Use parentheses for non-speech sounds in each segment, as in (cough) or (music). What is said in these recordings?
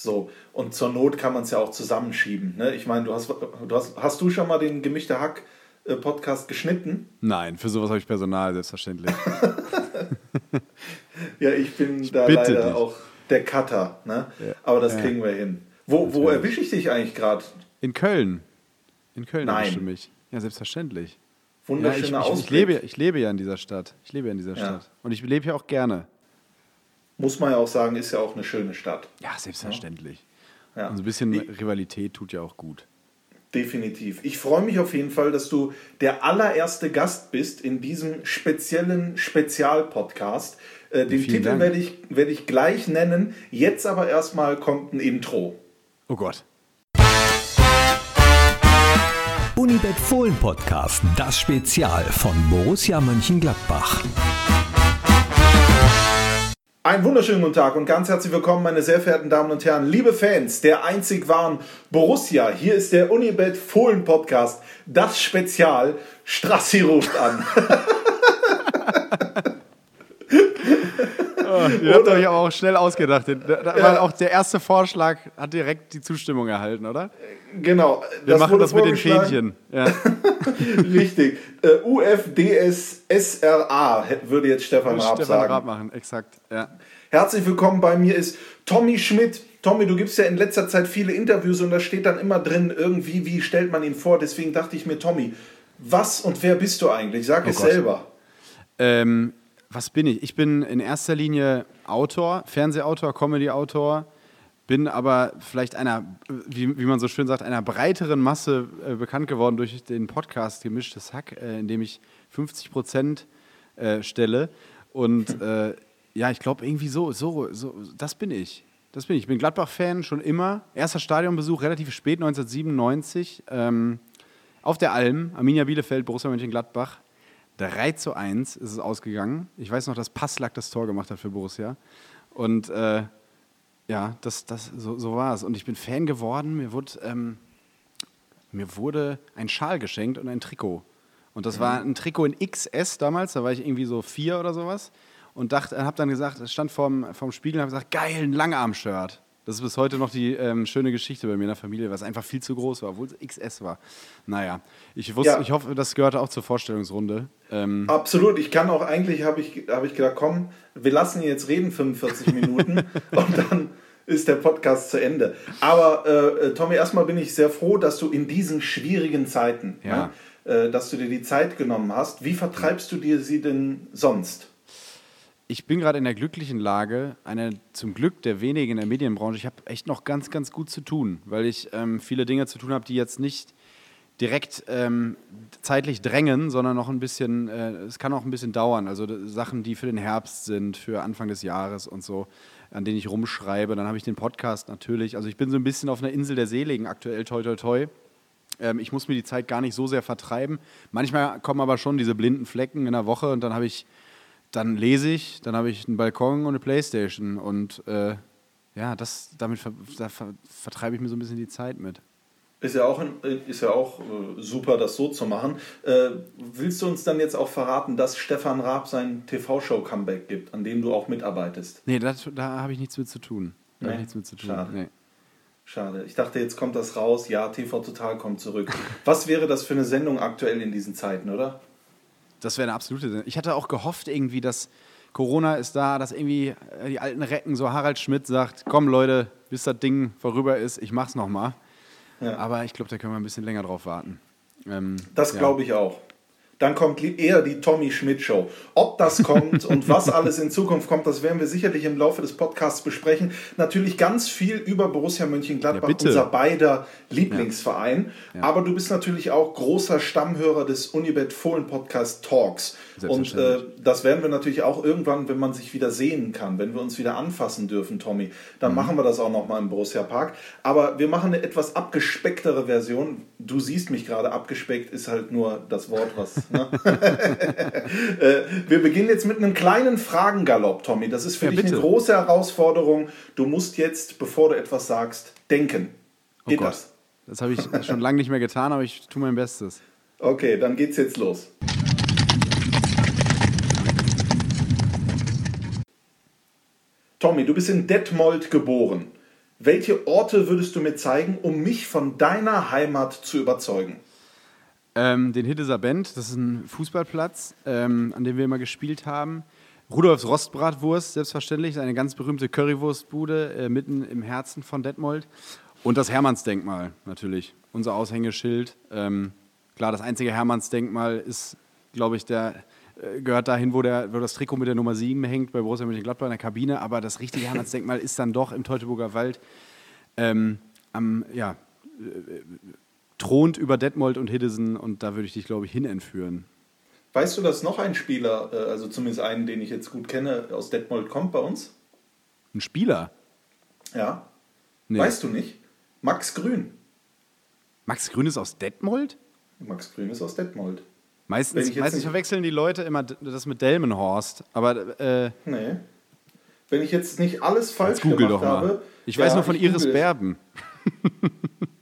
So, und zur Not kann man es ja auch zusammenschieben. Ne? Ich meine, du hast, du hast, hast du schon mal den Gemischte Hack äh, Podcast geschnitten? Nein, für sowas habe ich Personal, selbstverständlich. (laughs) (laughs) ja, ich bin ich da leider dich. auch der Cutter, ne? Ja. Aber das ja. kriegen wir hin. Wo, wo erwische ich dich eigentlich gerade? In Köln. In Köln erwische du mich. Ja, selbstverständlich. Wunderschöner ja, ich, ich, ich, lebe, ich lebe ja in dieser Stadt. Ich lebe ja in dieser Stadt. Und ich lebe ja auch gerne. Muss man ja auch sagen, ist ja auch eine schöne Stadt. Ja, selbstverständlich. Ja. Und so ein bisschen Rivalität tut ja auch gut. Definitiv. Ich freue mich auf jeden Fall, dass du der allererste Gast bist in diesem speziellen Spezialpodcast. Äh, den Titel werde ich, werde ich gleich nennen. Jetzt aber erstmal kommt ein Intro. Oh Gott. Unibet Fohlen Podcast, das Spezial von Borussia Mönchengladbach. Einen wunderschönen guten Tag und ganz herzlich willkommen, meine sehr verehrten Damen und Herren, liebe Fans der einzig wahren Borussia. Hier ist der Unibet Fohlen Podcast, das Spezial. Strassi ruft an. (laughs) Den habt ihr euch aber auch schnell ausgedacht. Da, ja. auch der erste Vorschlag hat direkt die Zustimmung erhalten, oder? Genau. Wir machen das mit den Fähnchen. Ja. (laughs) Richtig. Uh, UFDSSRA würde jetzt Stefan Raab Stefan sagen. Raab machen, exakt. Ja. Herzlich willkommen bei mir ist Tommy Schmidt. Tommy, du gibst ja in letzter Zeit viele Interviews und da steht dann immer drin, irgendwie, wie stellt man ihn vor? Deswegen dachte ich mir, Tommy, was und wer bist du eigentlich? Sag oh es Gott. selber. Ähm, was bin ich? Ich bin in erster Linie Autor, Fernsehautor, Comedyautor, bin aber vielleicht einer, wie, wie man so schön sagt, einer breiteren Masse äh, bekannt geworden durch den Podcast Gemischtes Hack, äh, in dem ich 50 Prozent äh, stelle. Und (laughs) äh, ja, ich glaube irgendwie so, so, so, das bin ich. Das bin ich. Ich bin Gladbach-Fan schon immer. Erster Stadionbesuch relativ spät, 1997. Ähm, auf der Alm, Arminia Bielefeld, Borussia Mönchengladbach. 3 zu 1 ist es ausgegangen. Ich weiß noch, dass Passlack das Tor gemacht hat für Borussia. Und äh, ja, das, das, so, so war es. Und ich bin Fan geworden. Mir wurde, ähm, mir wurde ein Schal geschenkt und ein Trikot. Und das war ein Trikot in XS damals, da war ich irgendwie so vier oder sowas. Und habe dann gesagt, es stand vorm, vorm Spiegel und habe gesagt, geil, ein Langarm-Shirt. Das ist bis heute noch die ähm, schöne Geschichte bei mir in der Familie, was einfach viel zu groß war, obwohl es XS war. Naja, ich, wusste, ja. ich hoffe, das gehörte auch zur Vorstellungsrunde. Ähm Absolut, ich kann auch eigentlich, habe ich, hab ich gedacht, komm, wir lassen ihn jetzt reden 45 (laughs) Minuten und dann ist der Podcast zu Ende. Aber äh, äh, Tommy, erstmal bin ich sehr froh, dass du in diesen schwierigen Zeiten, ja. ne, äh, dass du dir die Zeit genommen hast. Wie vertreibst du dir sie denn sonst? Ich bin gerade in der glücklichen Lage, eine zum Glück der wenigen in der Medienbranche, ich habe echt noch ganz, ganz gut zu tun, weil ich ähm, viele Dinge zu tun habe, die jetzt nicht direkt ähm, zeitlich drängen, sondern noch ein bisschen, äh, es kann auch ein bisschen dauern. Also Sachen, die für den Herbst sind, für Anfang des Jahres und so, an denen ich rumschreibe. Dann habe ich den Podcast natürlich. Also ich bin so ein bisschen auf einer Insel der Seligen aktuell, toi, toi, toi. Ähm, ich muss mir die Zeit gar nicht so sehr vertreiben. Manchmal kommen aber schon diese blinden Flecken in der Woche und dann habe ich dann lese ich, dann habe ich einen Balkon und eine Playstation und äh, ja, das, damit ver, da ver, vertreibe ich mir so ein bisschen die Zeit mit. Ist ja auch, ist ja auch äh, super, das so zu machen. Äh, willst du uns dann jetzt auch verraten, dass Stefan Raab sein TV-Show-Comeback gibt, an dem du auch mitarbeitest? Nee, das, da habe ich nichts mit zu tun. Da nee? nichts mit zu tun. Schade. Nee. Schade. Ich dachte, jetzt kommt das raus. Ja, TV Total kommt zurück. Was wäre das für eine Sendung aktuell in diesen Zeiten, oder? Das wäre eine absolute. Ich hatte auch gehofft irgendwie, dass Corona ist da, dass irgendwie äh, die alten Recken, so Harald Schmidt sagt, komm Leute, bis das Ding vorüber ist, ich mach's nochmal. Ja. Aber ich glaube, da können wir ein bisschen länger drauf warten. Ähm, das ja. glaube ich auch dann kommt eher die Tommy Schmidt Show. Ob das kommt und was (laughs) alles in Zukunft kommt, das werden wir sicherlich im Laufe des Podcasts besprechen. Natürlich ganz viel über Borussia Mönchengladbach, ja, unser beider Lieblingsverein. Ja. Ja. Aber du bist natürlich auch großer Stammhörer des Unibet Fohlen Podcast Talks. Und äh, das werden wir natürlich auch irgendwann, wenn man sich wieder sehen kann, wenn wir uns wieder anfassen dürfen, Tommy, dann mhm. machen wir das auch nochmal im Borussia Park. Aber wir machen eine etwas abgespecktere Version. Du siehst mich gerade, abgespeckt ist halt nur das Wort, was (laughs) wir beginnen jetzt mit einem kleinen Fragengalopp, Tommy. Das ist für ja, dich bitte. eine große Herausforderung. Du musst jetzt, bevor du etwas sagst, denken. Oh Geht oh das? Das habe ich schon lange nicht mehr getan, aber ich tue mein Bestes. Okay, dann geht's jetzt los. Tommy, du bist in Detmold geboren. Welche Orte würdest du mir zeigen, um mich von deiner Heimat zu überzeugen? Ähm, den Hitteser Bend, das ist ein Fußballplatz, ähm, an dem wir immer gespielt haben. Rudolfs Rostbratwurst, selbstverständlich, eine ganz berühmte Currywurstbude äh, mitten im Herzen von Detmold. Und das Hermannsdenkmal natürlich, unser Aushängeschild. Ähm, klar, das einzige Hermannsdenkmal ist, glaube ich, der äh, gehört dahin, wo, der, wo das Trikot mit der Nummer 7 hängt, bei Borussia Mönchengladbach in der Kabine. Aber das richtige Hermannsdenkmal ist dann doch im Teutoburger Wald ähm, am, ja, äh, thront über Detmold und Hiddesen und da würde ich dich, glaube ich, hinentführen. Weißt du, dass noch ein Spieler, äh, also zumindest einen, den ich jetzt gut kenne, aus Detmold kommt bei uns? Ein Spieler? Ja. Nee. Weißt du nicht? Max Grün. Max Grün ist aus Detmold? Max Grün ist aus Detmold. Meistens, meistens verwechseln die Leute immer das mit Delmenhorst, aber. Äh, nee. Wenn ich jetzt nicht alles falsch Google gemacht doch mal. habe. Ich ja, weiß nur von Iris Berben. (laughs)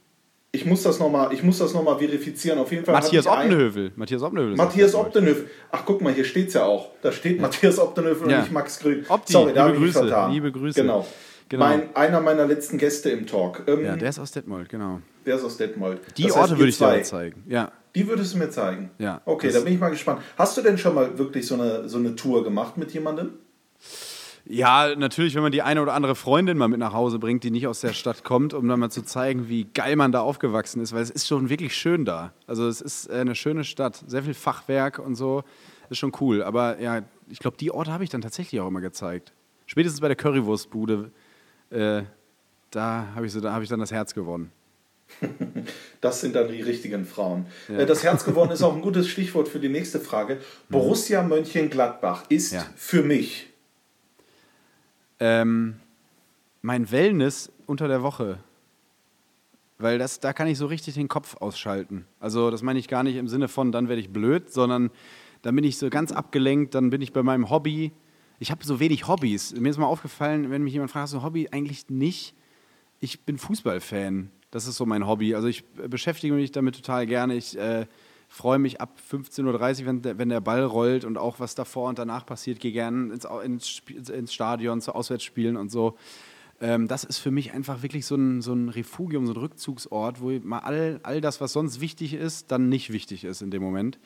Ich muss das nochmal noch, verifizieren. Auf jeden Fall. Matthias Optenhövel. Matthias Optenhövel. Matthias Optenhövel. Ach, guck mal, hier steht es ja auch. Da steht ja. Matthias Optenhövel ja. und nicht Max Grün. Opti, Sorry, da habe ich mich vertan. Liebe Grüße. Genau. genau. Mein, einer meiner letzten Gäste im Talk. Ähm, ja, der ist aus Detmold, genau. Der ist aus Detmold. Die das Orte würde ich dir zeigen. Ja. Die würdest du mir zeigen? Ja. Okay, da bin ich mal gespannt. Hast du denn schon mal wirklich so eine, so eine Tour gemacht mit jemandem? Ja, natürlich, wenn man die eine oder andere Freundin mal mit nach Hause bringt, die nicht aus der Stadt kommt, um dann mal zu zeigen, wie geil man da aufgewachsen ist, weil es ist schon wirklich schön da. Also es ist eine schöne Stadt, sehr viel Fachwerk und so, ist schon cool. Aber ja, ich glaube, die Orte habe ich dann tatsächlich auch immer gezeigt. Spätestens bei der Currywurstbude, äh, da habe ich, so, hab ich dann das Herz gewonnen. (laughs) Das sind dann die richtigen Frauen. Ja. Äh, das Herz gewonnen ist auch ein gutes Stichwort für die nächste Frage. Borussia Mönchengladbach ist ja. für mich ähm, mein Wellness unter der Woche. Weil das, da kann ich so richtig den Kopf ausschalten. Also das meine ich gar nicht im Sinne von, dann werde ich blöd, sondern dann bin ich so ganz abgelenkt, dann bin ich bei meinem Hobby. Ich habe so wenig Hobbys. Mir ist mal aufgefallen, wenn mich jemand fragt, so Hobby eigentlich nicht. Ich bin Fußballfan. Das ist so mein Hobby. Also ich beschäftige mich damit total gerne. Ich äh, freue mich ab 15.30 Uhr, wenn der, wenn der Ball rollt und auch was davor und danach passiert, gehe gerne ins, ins, ins Stadion zu Auswärtsspielen und so. Ähm, das ist für mich einfach wirklich so ein, so ein Refugium, so ein Rückzugsort, wo mal all, all das, was sonst wichtig ist, dann nicht wichtig ist in dem Moment.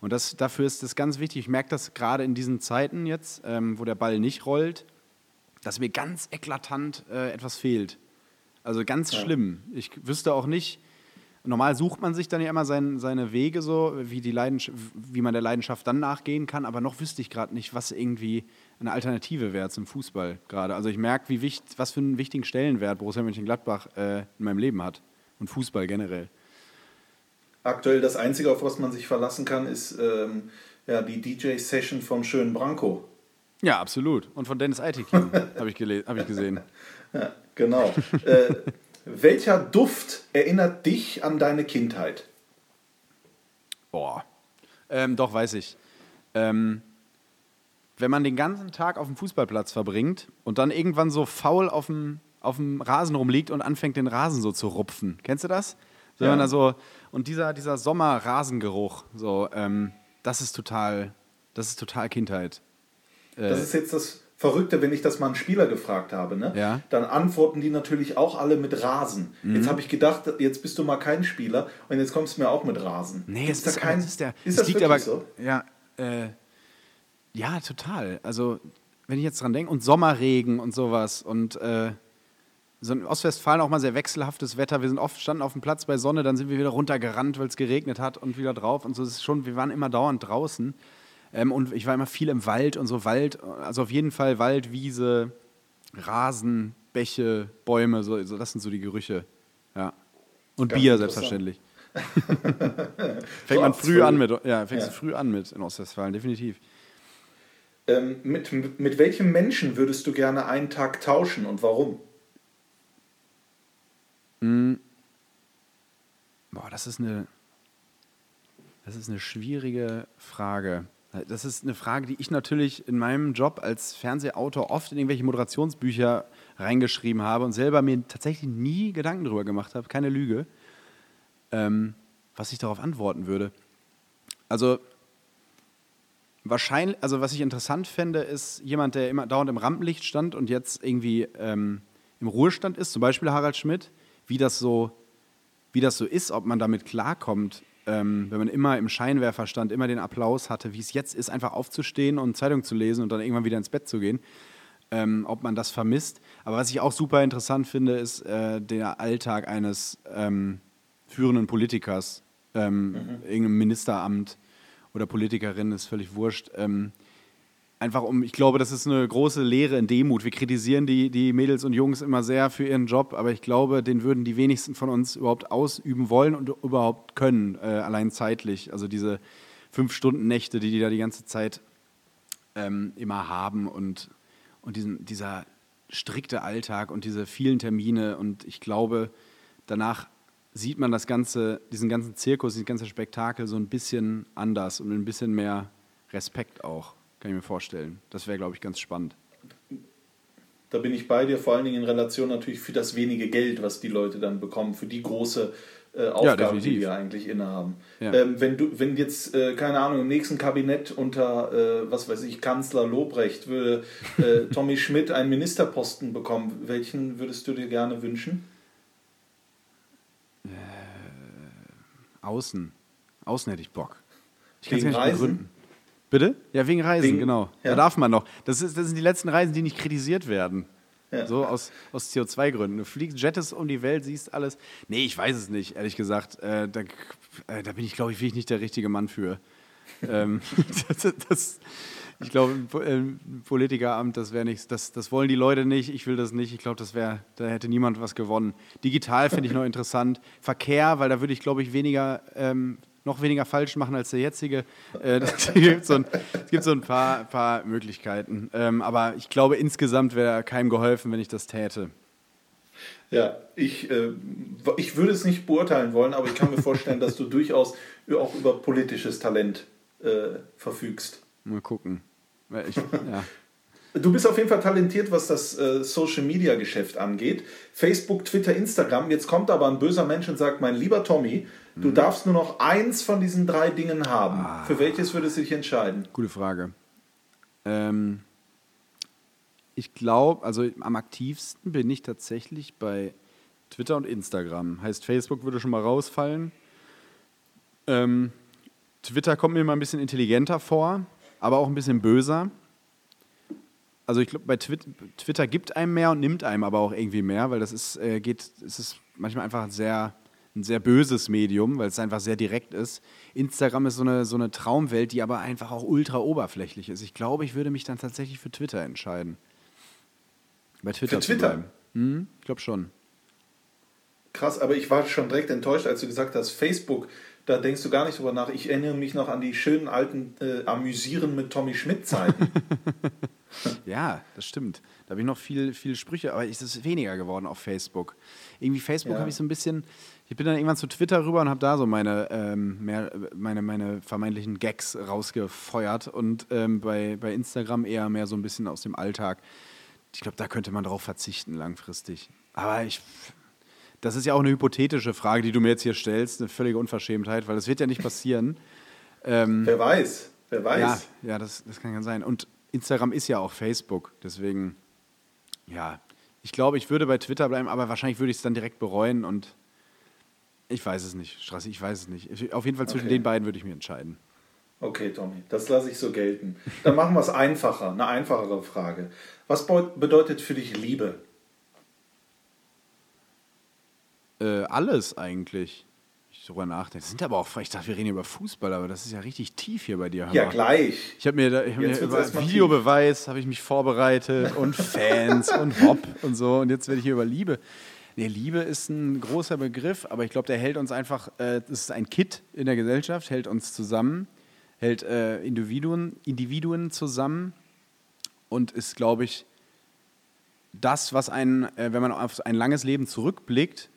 Und das, dafür ist das ganz wichtig. Ich merke das gerade in diesen Zeiten jetzt, ähm, wo der Ball nicht rollt, dass mir ganz eklatant äh, etwas fehlt. Also ganz ja. schlimm. Ich wüsste auch nicht, normal sucht man sich dann ja immer sein, seine Wege so, wie, die wie man der Leidenschaft dann nachgehen kann, aber noch wüsste ich gerade nicht, was irgendwie eine Alternative wäre zum Fußball gerade. Also ich merke, wie wichtig, was für einen wichtigen Stellenwert Borussia Mönchengladbach äh, in meinem Leben hat und Fußball generell. Aktuell das Einzige, auf was man sich verlassen kann, ist ähm, ja, die DJ-Session vom schönen Branko. Ja, absolut. Und von Dennis Eitikin (laughs) habe ich, hab ich gesehen. (laughs) Ja, genau. äh, welcher Duft erinnert dich an deine Kindheit? Boah. Ähm, doch, weiß ich. Ähm, wenn man den ganzen Tag auf dem Fußballplatz verbringt und dann irgendwann so faul auf dem, auf dem Rasen rumliegt und anfängt, den Rasen so zu rupfen. Kennst du das? So, ja. da so, und dieser, dieser Sommer-Rasengeruch, so, ähm, das ist total, das ist total Kindheit. Äh, das ist jetzt das Verrückte, wenn ich das mal einen Spieler gefragt habe, ne? Ja. dann antworten die natürlich auch alle mit Rasen. Mhm. Jetzt habe ich gedacht, jetzt bist du mal kein Spieler und jetzt kommst du mir auch mit Rasen. Nee, ist, da kein, ist, der, ist das liegt aber, so? Ja, äh, ja, total. Also, wenn ich jetzt dran denke, und Sommerregen und sowas und äh, so in Ostwestfalen auch mal sehr wechselhaftes Wetter. Wir sind oft standen auf dem Platz bei Sonne, dann sind wir wieder runtergerannt, weil es geregnet hat und wieder drauf und so. Es ist schon, wir waren immer dauernd draußen. Ähm, und ich war immer viel im Wald und so Wald, also auf jeden Fall Wald, Wiese, Rasen, Bäche, Bäume, so, so das sind so die Gerüche. Ja. Und Ganz Bier selbstverständlich. (laughs) fängt man früh an mit, ja, fängst ja. du früh an mit in Ostwestfalen, definitiv. Ähm, mit, mit welchem Menschen würdest du gerne einen Tag tauschen und warum? Hm. Boah, das ist eine, das ist eine schwierige Frage. Das ist eine Frage, die ich natürlich in meinem Job als Fernsehautor oft in irgendwelche Moderationsbücher reingeschrieben habe und selber mir tatsächlich nie Gedanken darüber gemacht habe, keine Lüge, ähm, was ich darauf antworten würde. Also wahrscheinlich, also was ich interessant fände, ist jemand, der immer dauernd im Rampenlicht stand und jetzt irgendwie ähm, im Ruhestand ist, zum Beispiel Harald Schmidt, wie das so, wie das so ist, ob man damit klarkommt, ähm, wenn man immer im Scheinwerfer stand, immer den Applaus hatte, wie es jetzt ist, einfach aufzustehen und Zeitung zu lesen und dann irgendwann wieder ins Bett zu gehen, ähm, ob man das vermisst. Aber was ich auch super interessant finde, ist äh, der Alltag eines ähm, führenden Politikers, ähm, mhm. irgendeinem Ministeramt oder Politikerin, ist völlig wurscht. Einfach um, ich glaube, das ist eine große Lehre in Demut. Wir kritisieren die, die Mädels und Jungs immer sehr für ihren Job, aber ich glaube, den würden die wenigsten von uns überhaupt ausüben wollen und überhaupt können, äh, allein zeitlich. Also diese fünf Stunden Nächte, die die da die ganze Zeit ähm, immer haben und, und diesen, dieser strikte Alltag und diese vielen Termine und ich glaube, danach sieht man das ganze, diesen ganzen Zirkus, dieses ganze Spektakel so ein bisschen anders und ein bisschen mehr Respekt auch. Kann ich mir vorstellen. Das wäre, glaube ich, ganz spannend. Da bin ich bei dir, vor allen Dingen in Relation natürlich für das wenige Geld, was die Leute dann bekommen, für die große äh, Aufgabe, ja, die wir eigentlich innehaben. Ja. Ähm, wenn du, wenn jetzt, äh, keine Ahnung, im nächsten Kabinett unter, äh, was weiß ich, Kanzler Lobrecht würde äh, (laughs) Tommy Schmidt einen Ministerposten bekommen, welchen würdest du dir gerne wünschen? Äh, außen. Außen hätte ich Bock. Ich kann es nicht begründen. Bitte? Ja, wegen Reisen, wegen, genau. Ja. Da darf man noch. Das, ist, das sind die letzten Reisen, die nicht kritisiert werden. Ja. So aus, aus CO2-Gründen. Du fliegst, jettest um die Welt, siehst alles. Nee, ich weiß es nicht, ehrlich gesagt. Äh, da, äh, da, bin ich, glaube ich, wirklich nicht der richtige Mann für. (laughs) ähm, (laughs) das, das, ich glaube, ein Politikeramt, das wäre nichts. Das, das wollen die Leute nicht. Ich will das nicht. Ich glaube, das wäre, da hätte niemand was gewonnen. Digital finde ich noch interessant. Verkehr, weil da würde ich, glaube ich, weniger ähm, noch weniger falsch machen als der jetzige. Äh, (laughs) es, gibt so ein, gibt so ein paar, paar Möglichkeiten. Ähm, aber ich glaube, insgesamt wäre keinem geholfen, wenn ich das täte. Ja, ich, äh, ich würde es nicht beurteilen wollen, aber ich kann mir vorstellen, dass du durchaus auch über politisches Talent äh, verfügst. Mal gucken. Ich, ja. Du bist auf jeden Fall talentiert, was das äh, Social Media Geschäft angeht. Facebook, Twitter, Instagram. Jetzt kommt aber ein böser Mensch und sagt: Mein lieber Tommy, du mhm. darfst nur noch eins von diesen drei Dingen haben. Ah. Für welches würdest du dich entscheiden? Gute Frage. Ähm, ich glaube, also am aktivsten bin ich tatsächlich bei Twitter und Instagram. Heißt, Facebook würde schon mal rausfallen. Ähm, Twitter kommt mir immer ein bisschen intelligenter vor, aber auch ein bisschen böser also ich glaube, bei Twitter gibt einem mehr und nimmt einem aber auch irgendwie mehr, weil das ist, äh, geht, es ist manchmal einfach ein sehr, ein sehr böses Medium, weil es einfach sehr direkt ist. Instagram ist so eine, so eine Traumwelt, die aber einfach auch ultra oberflächlich ist. Ich glaube, ich würde mich dann tatsächlich für Twitter entscheiden. Bei Twitter. Für Twitter? Hm, ich glaube schon. Krass, aber ich war schon direkt enttäuscht, als du gesagt hast, Facebook, da denkst du gar nicht drüber nach. Ich erinnere mich noch an die schönen alten äh, Amüsieren mit Tommy Schmidt-Zeiten. (laughs) (laughs) ja, das stimmt. Da habe ich noch viel, viel Sprüche, aber es ist weniger geworden auf Facebook. Irgendwie Facebook ja. habe ich so ein bisschen. Ich bin dann irgendwann zu Twitter rüber und habe da so meine, ähm, mehr, meine, meine vermeintlichen Gags rausgefeuert und ähm, bei, bei Instagram eher mehr so ein bisschen aus dem Alltag. Ich glaube, da könnte man drauf verzichten langfristig. Aber ich, das ist ja auch eine hypothetische Frage, die du mir jetzt hier stellst, eine völlige Unverschämtheit, weil das wird ja nicht passieren. (laughs) Ähm, wer weiß, wer weiß. Ja, ja das, das kann ja sein. Und Instagram ist ja auch Facebook, deswegen, ja, ich glaube, ich würde bei Twitter bleiben, aber wahrscheinlich würde ich es dann direkt bereuen und ich weiß es nicht, Strassi, ich weiß es nicht. Auf jeden Fall zwischen okay. den beiden würde ich mich entscheiden. Okay, Tommy, das lasse ich so gelten. Dann machen wir es einfacher, eine einfachere Frage. Was bedeutet für dich Liebe? Äh, alles eigentlich drüber nachdenke. Das sind aber auch, ich dachte, wir reden über Fußball, aber das ist ja richtig tief hier bei dir. Ja, gleich. Ich habe mir, da, ich hab mir über Videobeweis habe ich mich vorbereitet und Fans und Hop und so und jetzt werde ich hier über Liebe. Nee, Liebe ist ein großer Begriff, aber ich glaube, der hält uns einfach, äh, das ist ein Kit in der Gesellschaft, hält uns zusammen, hält äh, Individuen, Individuen zusammen und ist, glaube ich, das, was einen, äh, wenn man auf ein langes Leben zurückblickt,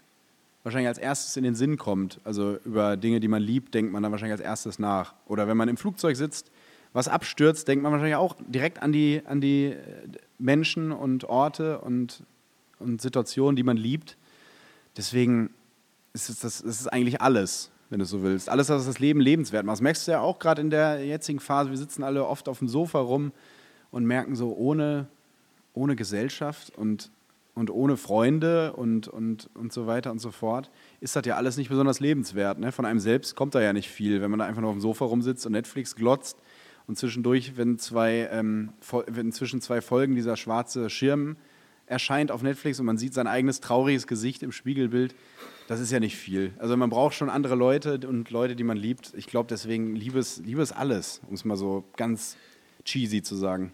wahrscheinlich als erstes in den Sinn kommt. Also über Dinge, die man liebt, denkt man dann wahrscheinlich als erstes nach. Oder wenn man im Flugzeug sitzt, was abstürzt, denkt man wahrscheinlich auch direkt an die, an die äh, Menschen und Orte und, und Situationen, die man liebt. Deswegen ist es das, das ist eigentlich alles, wenn du so willst. Alles, was das Leben lebenswert macht. Das merkst du ja auch gerade in der jetzigen Phase. Wir sitzen alle oft auf dem Sofa rum und merken so, ohne, ohne Gesellschaft und und ohne Freunde und, und, und so weiter und so fort, ist das ja alles nicht besonders lebenswert. Ne? Von einem selbst kommt da ja nicht viel, wenn man da einfach nur auf dem Sofa rumsitzt und Netflix glotzt und zwischendurch, wenn, zwei, ähm, wenn zwischen zwei Folgen dieser schwarze Schirm erscheint auf Netflix und man sieht sein eigenes trauriges Gesicht im Spiegelbild, das ist ja nicht viel. Also man braucht schon andere Leute und Leute, die man liebt. Ich glaube deswegen, Liebe ist, alles, um es mal so ganz cheesy zu sagen.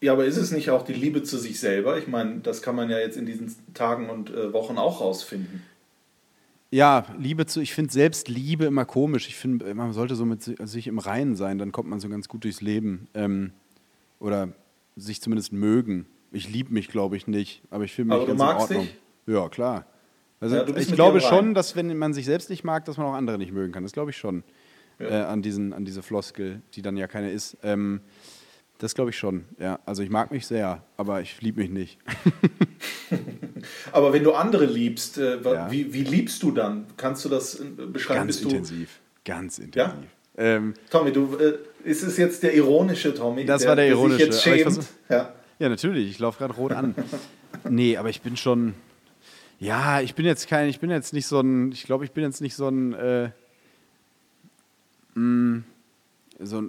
Ja, aber ist es nicht auch die Liebe zu sich selber? Ich meine, das kann man ja jetzt in diesen Tagen und äh, Wochen auch rausfinden. Ja, Liebe zu, ich finde selbst Liebe immer komisch. Ich finde, man sollte so mit sich im Reinen sein, dann kommt man so ganz gut durchs Leben. Ähm, oder sich zumindest mögen. Ich liebe mich, glaube ich, nicht, aber ich finde mich aber ganz du magst in Ordnung. Dich? Ja, klar. Also ja, ich glaube schon, dass wenn man sich selbst nicht mag, dass man auch andere nicht mögen kann. Das glaube ich schon. Ja. Äh, an, diesen, an diese Floskel, die dann ja keine ist. Ähm, das glaube ich schon, ja. Also ich mag mich sehr, aber ich liebe mich nicht. (laughs) aber wenn du andere liebst, äh, ja. wie, wie liebst du dann? Kannst du das äh, beschreiben? Ganz intensiv, ganz intensiv. Ja? Ähm, Tommy, du, äh, ist es jetzt der ironische Tommy? Das der, war der ironische. Der sich jetzt schämt? Ja. ja, natürlich. Ich laufe gerade rot an. (laughs) nee, aber ich bin schon. Ja, ich bin jetzt kein, ich bin jetzt nicht so ein, ich glaube, ich bin jetzt nicht so ein, äh, mh, mm, so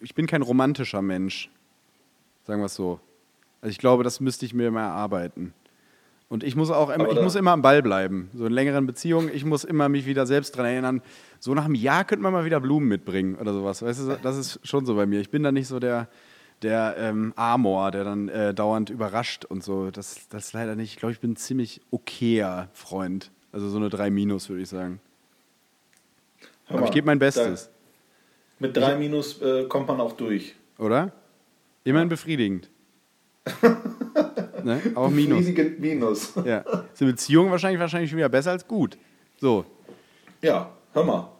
ich bin kein romantischer Mensch, sagen wir es so. Also ich glaube, das müsste ich mir mal erarbeiten. Und ich muss auch immer, ich muss immer am Ball bleiben. So in längeren Beziehungen, ich muss immer mich wieder selbst daran erinnern, so nach einem Jahr könnte man mal wieder Blumen mitbringen oder sowas. Weißt du, das ist schon so bei mir. Ich bin da nicht so der, der ähm, Amor, der dann äh, dauernd überrascht und so. Das, das leider nicht. Ich glaube, ich bin ein ziemlich okayer Freund. Also so eine 3 Minus, würde ich sagen. Aber ich gebe mein Bestes. Mit drei Minus äh, kommt man auch durch. Oder? Immerhin befriedigend. (laughs) ne? Auch Minus. Befriedigend Minus. ja. Ist eine Beziehung wahrscheinlich, wahrscheinlich wieder besser als gut. So. Ja, hör mal.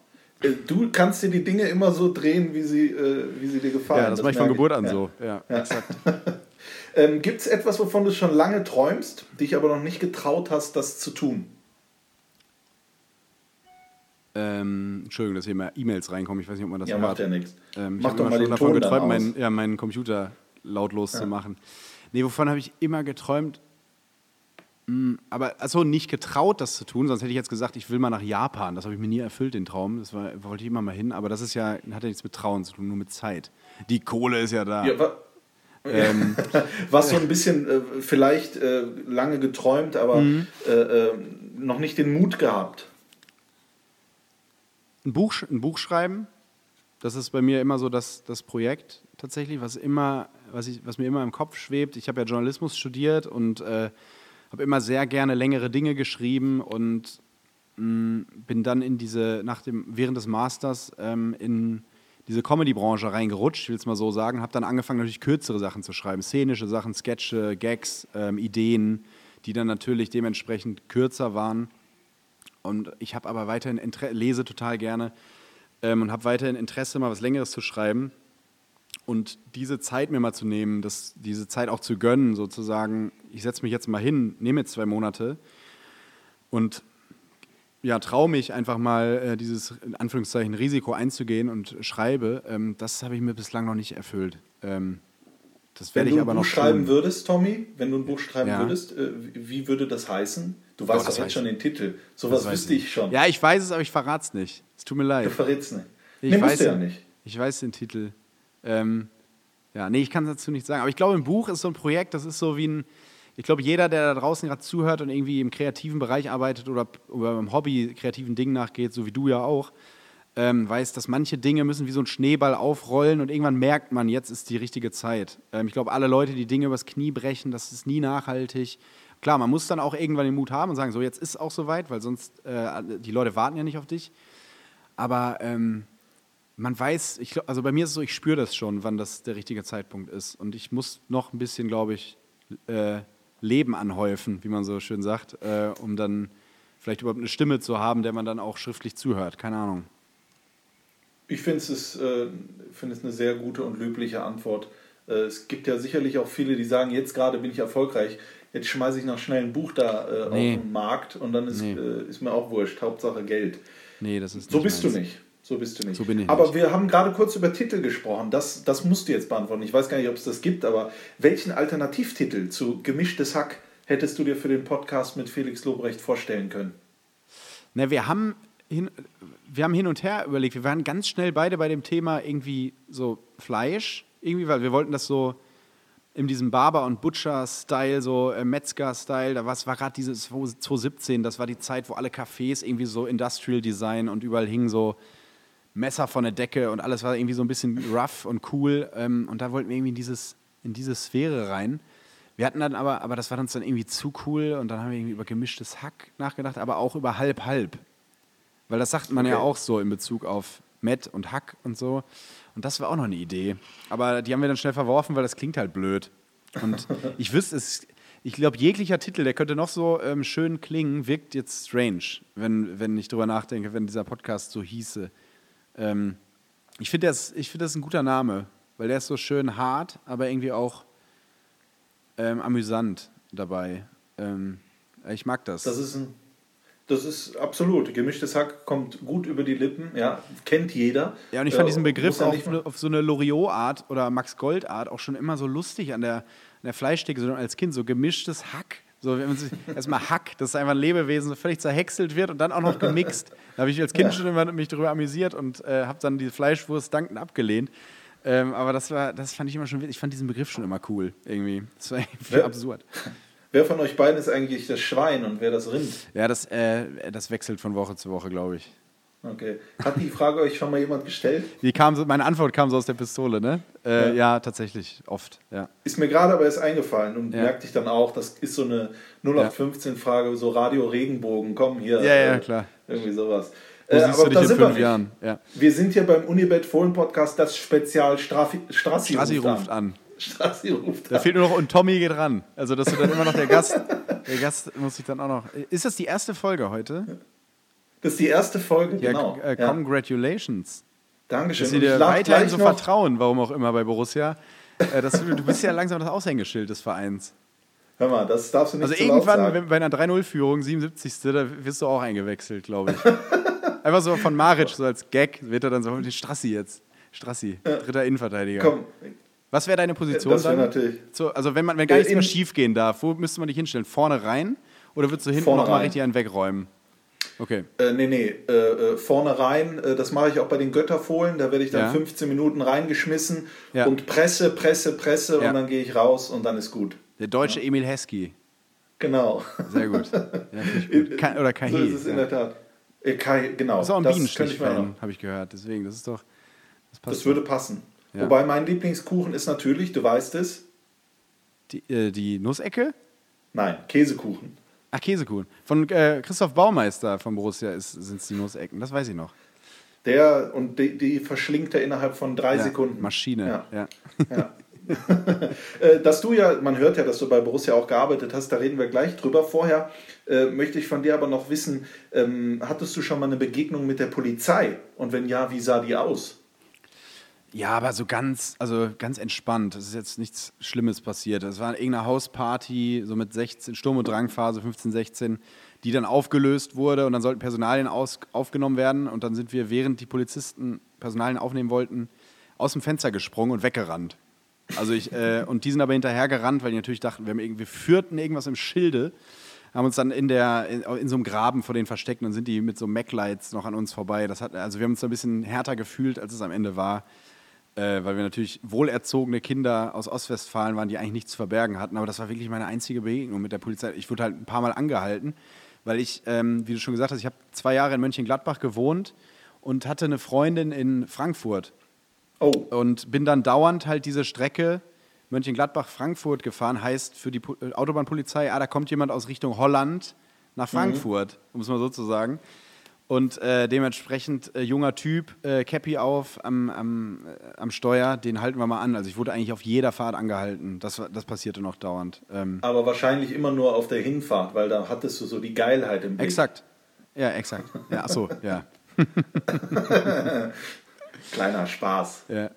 Äh, du kannst dir die Dinge immer so drehen, wie sie, äh, wie sie dir gefallen. Ja, das, das mache ich von Geburt an ja. so. Ja, ja. exakt. (laughs) ähm, Gibt es etwas, wovon du schon lange träumst, dich aber noch nicht getraut hast, das zu tun? Ähm, Entschuldigung, dass hier mal E-Mails reinkommen. Ich weiß nicht, ob man das ja, macht ja nichts. Ähm, Mach doch mal den davon Ton geträumt, meinen, ja, meinen Computer lautlos zu machen. Nee, wovon habe ich immer geträumt? Hm, aber also nicht getraut, das zu tun, sonst hätte ich jetzt gesagt, ich will mal nach Japan. Das habe ich mir nie erfüllt, den Traum. Das war, wollte ich immer mal hin, aber das ist ja, hat ja nichts mit Trauen zu tun, nur mit Zeit. Die Kohle ist ja da. Ja, wa ähm, (laughs) Was so ein bisschen äh, vielleicht äh, lange geträumt, aber mhm. äh, äh noch nicht den Mut gehabt ein Buch, ein Buch schreiben. Das ist bei mir immer so das, das Projekt tatsächlich, was, immer, was, ich, was mir immer im Kopf schwebt. Ich habe ja Journalismus studiert und äh, habe immer sehr gerne längere Dinge geschrieben und mh, mm, bin dann in diese, nach dem, während des Masters ähm, in diese Comedy-Branche reingerutscht, ich will es mal so sagen, habe dann angefangen, natürlich kürzere Sachen zu schreiben, szenische Sachen, Sketche, Gags, ähm, Ideen, die dann natürlich dementsprechend kürzer waren. Und ich habe aber weiterhin Inter lese total gerne ähm, und habe weiterhin Interesse, mal was Längeres zu schreiben. Und diese Zeit mir mal zu nehmen, das, diese Zeit auch zu gönnen, sozusagen, ich setze mich jetzt mal hin, nehme jetzt zwei Monate und ja, traue mich einfach mal, äh, dieses in Anführungszeichen Risiko einzugehen und schreibe, ähm, das habe ich mir bislang noch nicht erfüllt. Ähm, das werde ich aber noch. Wenn du ein Buch schreiben würdest, Tommy, wenn du ein Buch schreiben ja. würdest, äh, wie würde das heißen? Du weißt doch jetzt schon den Titel. Sowas wüsste ich schon. Ja, ich weiß es, aber ich verrate es nicht. Es tut mir leid. Du verrätst nicht. Ich nee, weiß, ja nicht. Ich weiß den Titel. Ähm, ja, nee, ich kann dazu nicht sagen. Aber ich glaube, ein Buch ist so ein Projekt, das ist so wie ein. Ich glaube, jeder, der da draußen gerade zuhört und irgendwie im kreativen Bereich arbeitet oder, oder im Hobby kreativen Dingen nachgeht, so wie du ja auch, ähm, weiß, dass manche Dinge müssen wie so ein Schneeball aufrollen und irgendwann merkt man, jetzt ist die richtige Zeit. Ähm, ich glaube, alle Leute, die Dinge übers Knie brechen, das ist nie nachhaltig. Klar, man muss dann auch irgendwann den Mut haben und sagen, so jetzt ist auch soweit, weil sonst äh, die Leute warten ja nicht auf dich. Aber ähm, man weiß, ich, also bei mir ist es so, ich spüre das schon, wann das der richtige Zeitpunkt ist. Und ich muss noch ein bisschen, glaube ich, äh, Leben anhäufen, wie man so schön sagt, äh, um dann vielleicht überhaupt eine Stimme zu haben, der man dann auch schriftlich zuhört. Keine Ahnung. Ich finde es, äh, find eine sehr gute und löbliche Antwort. Äh, es gibt ja sicherlich auch viele, die sagen, jetzt gerade bin ich erfolgreich, jetzt schmeiße ich noch schnell ein Buch da äh, nee. auf den Markt und dann ist, nee. äh, ist mir auch wurscht, Hauptsache Geld. Nee, das ist So bist meins. du nicht. So bist du nicht. So bin ich aber nicht. wir haben gerade kurz über Titel gesprochen. Das, das musst du jetzt beantworten. Ich weiß gar nicht, ob es das gibt, aber welchen Alternativtitel zu Gemischtes Hack hättest du dir für den Podcast mit Felix Lobrecht vorstellen können? Na, wir haben hin, wir haben hin und her überlegt. Wir waren ganz schnell beide bei dem Thema irgendwie so Fleisch, irgendwie, weil wir wollten das so in diesem Barber- und Butcher-Style, so äh, Metzger-Style, da war, war gerade dieses 2017, das war die Zeit, wo alle Cafés irgendwie so Industrial Design und überall hingen so Messer von der Decke und alles war irgendwie so ein bisschen rough und cool. Ähm, und da wollten wir irgendwie in, dieses, in diese Sphäre rein. Wir hatten dann aber, aber das war uns dann irgendwie zu cool und dann haben wir irgendwie über gemischtes Hack nachgedacht, aber auch über halb-halb. Weil das sagt man okay. ja auch so in Bezug auf Matt und Hack und so. Und das war auch noch eine Idee. Aber die haben wir dann schnell verworfen, weil das klingt halt blöd. Und (laughs) ich wüsste, es, ich glaube, jeglicher Titel, der könnte noch so ähm, schön klingen, wirkt jetzt strange, wenn, wenn ich drüber nachdenke, wenn dieser Podcast so hieße. Ähm, ich finde, das, find das ein guter Name, weil der ist so schön hart, aber irgendwie auch ähm, amüsant dabei. Ähm, ich mag das. Das ist ein das ist absolut. Gemischtes Hack kommt gut über die Lippen, ja, kennt jeder. Ja, und ich fand diesen Begriff auch auf so eine Loriot-Art oder Max Gold-Art auch schon immer so lustig an der, an der Fleischtheke, so als Kind, so gemischtes Hack. So, wenn man sich (laughs) erstmal Hack, dass einfach ein Lebewesen so völlig zerhäckselt wird und dann auch noch gemixt. (laughs) Da habe ich als Kind schon immer mich darüber amüsiert und äh, habe dann die Fleischwurst dankend abgelehnt. Ähm, aber das war, das fand ich immer schon, ich fand diesen Begriff schon immer cool, irgendwie. Das war (laughs) absurd. Wer von euch beiden ist eigentlich das Schwein und wer das Rind? Ja, das, äh, das wechselt von Woche zu Woche, glaube ich. Okay. Hat die Frage euch schon mal jemand gestellt? Die kam meine Antwort kam so aus der Pistole, ne? Äh, ja. ja. tatsächlich, oft, ja. Ist mir gerade aber erst eingefallen und ja. merkte ich dann auch, das ist so eine 0815-Frage, so Radio Regenbogen, komm hier. Ja, ja, äh, klar. Irgendwie sowas. Wo äh, aber du dich da in sind fünf wir Jahren? Ja. Wir sind hier beim Unibet Fohlen Podcast, das Spezial Strassi, Strassi, Strassi ruft, ruft an. an. Strassi ruft Da fehlt nur noch und Tommy geht ran. Also, dass du dann immer noch der Gast, der Gast muss ich dann auch noch. Ist das die erste Folge heute? Das ist die erste Folge, ja, genau. Äh, congratulations. Dankeschön. Dass sie dir weiterhin so vertrauen, warum auch immer bei Borussia. Äh, das, du bist ja langsam das Aushängeschild des Vereins. Hör mal, das darfst du nicht Also irgendwann bei einer 3-0-Führung, 77. Da wirst du auch eingewechselt, glaube ich. (laughs) Einfach so von Maric, so als Gag, wird er dann so, Strassi jetzt. Strassi, dritter Innenverteidiger. Komm, was wäre deine Position das dann? Natürlich so, also wenn man wenn gar nichts mehr schief gehen darf, wo müsste man dich hinstellen? Vorne rein oder würdest du hinten vorne noch mal richtig einen wegräumen? Okay. Äh, nee, nee, äh, äh, vorne rein, äh, das mache ich auch bei den Götterfohlen, da werde ich dann ja. 15 Minuten reingeschmissen ja. und presse, presse, presse ja. und dann gehe ich raus und dann ist gut. Der deutsche Emil Heskey. Genau. Sehr gut. gut. (laughs) Ka oder Kahi. So ist es in der Tat. Äh, Kai, genau. Das ist auch ein Bienenstich-Fan, habe ich gehört. Deswegen, das ist doch. Das, das würde passen. Ja. Wobei mein Lieblingskuchen ist natürlich, du weißt es. Die, äh, die Nussecke? Nein, Käsekuchen. Ach, Käsekuchen. Von äh, Christoph Baumeister von Borussia sind es die Nussecken, das weiß ich noch. Der und die, die verschlingt er innerhalb von drei ja, Sekunden. Maschine, ja. ja. (laughs) Äh, dass du ja, man hört ja, dass du bei Borussia auch gearbeitet hast, da reden wir gleich drüber. Vorher äh, möchte ich von dir aber noch wissen, ähm, hattest du schon mal eine Begegnung mit der Polizei? Und wenn ja, wie sah die aus? Ja, aber so ganz, also ganz entspannt. Es ist jetzt nichts Schlimmes passiert. Es war irgendeine Hausparty, so mit 16, Sturm- und Drangphase 15, 16, die dann aufgelöst wurde und dann sollten Personalien aus, aufgenommen werden. Und dann sind wir, während die Polizisten Personalien aufnehmen wollten, aus dem Fenster gesprungen und weggerannt. Also ich, äh, und die sind aber hinterher gerannt, weil die natürlich dachten, wir, haben irgendwie, wir führten irgendwas im Schilde, haben uns dann in, der, in, in so einem Graben vor denen versteckt und sind die mit so Mac-Lights noch an uns vorbei. Das hat, also wir haben uns ein bisschen härter gefühlt, als es am Ende war äh, weil wir natürlich wohlerzogene Kinder aus Ostwestfalen waren, die eigentlich nichts zu verbergen hatten. Aber das war wirklich meine einzige Begegnung mit der Polizei. Ich wurde halt ein paar Mal angehalten, weil ich, ähm, wie du schon gesagt hast, ich habe zwei Jahre in Mönchengladbach gewohnt und hatte eine Freundin in Frankfurt. Oh. Und bin dann dauernd halt diese Strecke Mönchengladbach-Frankfurt gefahren. Heißt für die äh, Autobahnpolizei, ah, da kommt jemand aus Richtung Holland nach mhm. Frankfurt, mhm. um es mal so zu sagen. Und äh, dementsprechend äh, junger Typ, äh, Cappy auf am, am, äh, am Steuer, den halten wir mal an. Also ich wurde eigentlich auf jeder Fahrt angehalten. Das, das passierte noch dauernd. Ähm Aber wahrscheinlich immer nur auf der Hinfahrt, weil da hattest du so die Geilheit im Blick. Exakt. Ja, exakt. Ja, achso, ja. (laughs) Kleiner Spaß. Ja.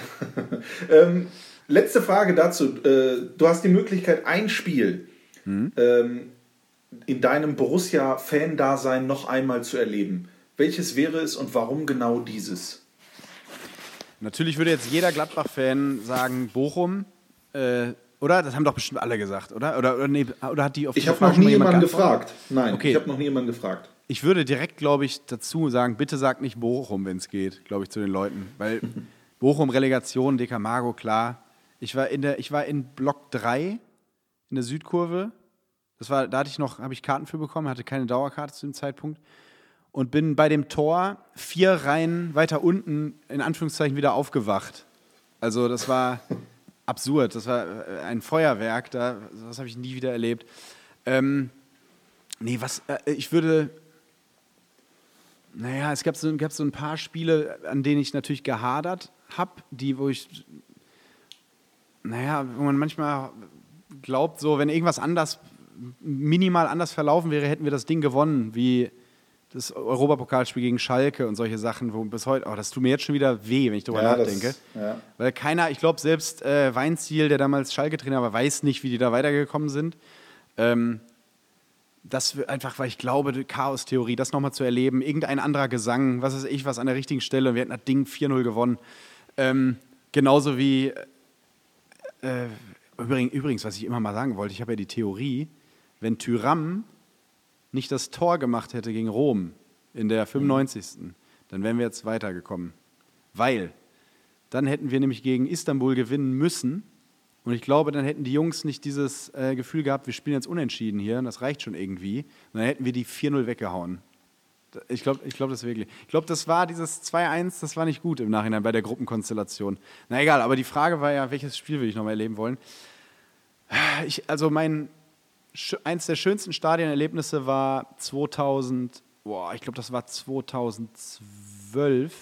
(laughs) ähm, letzte Frage dazu. Äh, du hast die Möglichkeit, ein Spiel hm? ähm, in deinem Borussia-Fan-Dasein noch einmal zu erleben. Welches wäre es und warum genau dieses? Natürlich würde jetzt jeder Gladbach-Fan sagen Bochum, äh, Oder? Das haben doch bestimmt alle gesagt, oder? Oder, oder, nee, oder hat die auf Ich habe noch nie jemanden gefragt. Nein, okay. ich habe noch nie jemanden gefragt. Ich würde direkt, glaube ich, dazu sagen, bitte sag nicht Bochum, wenn es geht, glaube ich, zu den Leuten. Weil (laughs) Bochum, Relegation, Margo, klar. Ich war in der, ich war in Block 3 in der Südkurve. Das war, da hatte ich noch, habe ich Karten für bekommen, hatte keine Dauerkarte zu dem Zeitpunkt. Und bin bei dem Tor vier Reihen weiter unten, in Anführungszeichen, wieder aufgewacht. Also das war absurd. Das war äh, ein Feuerwerk. Da, das habe ich nie wieder erlebt. Ähm, nee, was, äh, ich würde, naja, es gab so, gab so ein paar Spiele, an denen ich natürlich gehadert habe, die, wo ich, naja, wo man manchmal glaubt, so, wenn irgendwas anders, minimal anders verlaufen wäre, hätten wir das Ding gewonnen, wie das Europapokalspiel gegen Schalke und solche Sachen, wo bis heute, oh, das tut mir jetzt schon wieder weh, wenn ich darüber ja, nachdenke. Das, ja. Weil keiner, ich glaube, selbst äh, Weinziel, der damals Schalke-Trainer war, weiß nicht, wie die da weitergekommen sind. Ähm, das einfach, weil ich glaube, Chaos-Theorie, das nochmal zu erleben, irgendein anderer Gesang, was weiß ich, was an der richtigen Stelle und wir hätten das Ding 4-0 gewonnen. Ähm, genauso wie, äh, übrigens, was ich immer mal sagen wollte, ich habe ja die Theorie, wenn Tyram nicht das Tor gemacht hätte gegen Rom in der 95. Mhm. dann wären wir jetzt weitergekommen. Weil dann hätten wir nämlich gegen Istanbul gewinnen müssen. Und ich glaube, dann hätten die Jungs nicht dieses äh, Gefühl gehabt, wir spielen jetzt unentschieden hier, das reicht schon irgendwie. Und dann hätten wir die 4-0 weggehauen. Ich glaube ich glaub das wirklich. Ich glaube, das war dieses 2-1, das war nicht gut im Nachhinein bei der Gruppenkonstellation. Na egal, aber die Frage war ja, welches Spiel will ich nochmal erleben wollen? Ich, also mein eins der schönsten Stadionerlebnisse war 2000, boah, ich glaube, das war 2012,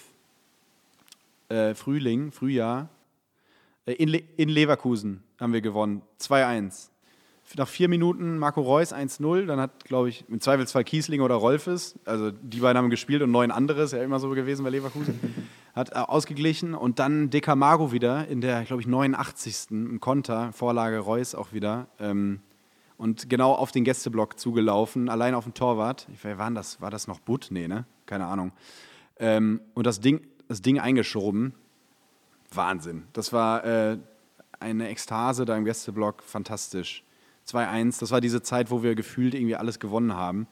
äh, Frühling, Frühjahr. Äh, in, Le in Leverkusen haben wir gewonnen, 2-1. Nach vier Minuten Marco Reus 1-0, dann hat, glaube ich, im Zweifelsfall Kiesling oder Rolfes, also die beiden haben gespielt und neun andere, ist ja immer so gewesen bei Leverkusen, (laughs) hat äh, ausgeglichen und dann Decamago wieder in der, glaube ich, 89. im Konter, Vorlage Reus auch wieder. Ähm, und genau auf den Gästeblock zugelaufen, allein auf dem Torwart. Wer war das? War das noch Butt? Nee, ne? Keine Ahnung. Ähm, und das Ding, das Ding eingeschoben. Wahnsinn. Das war äh, eine Ekstase da im Gästeblock. Fantastisch. 2-1. Das war diese Zeit, wo wir gefühlt irgendwie alles gewonnen haben.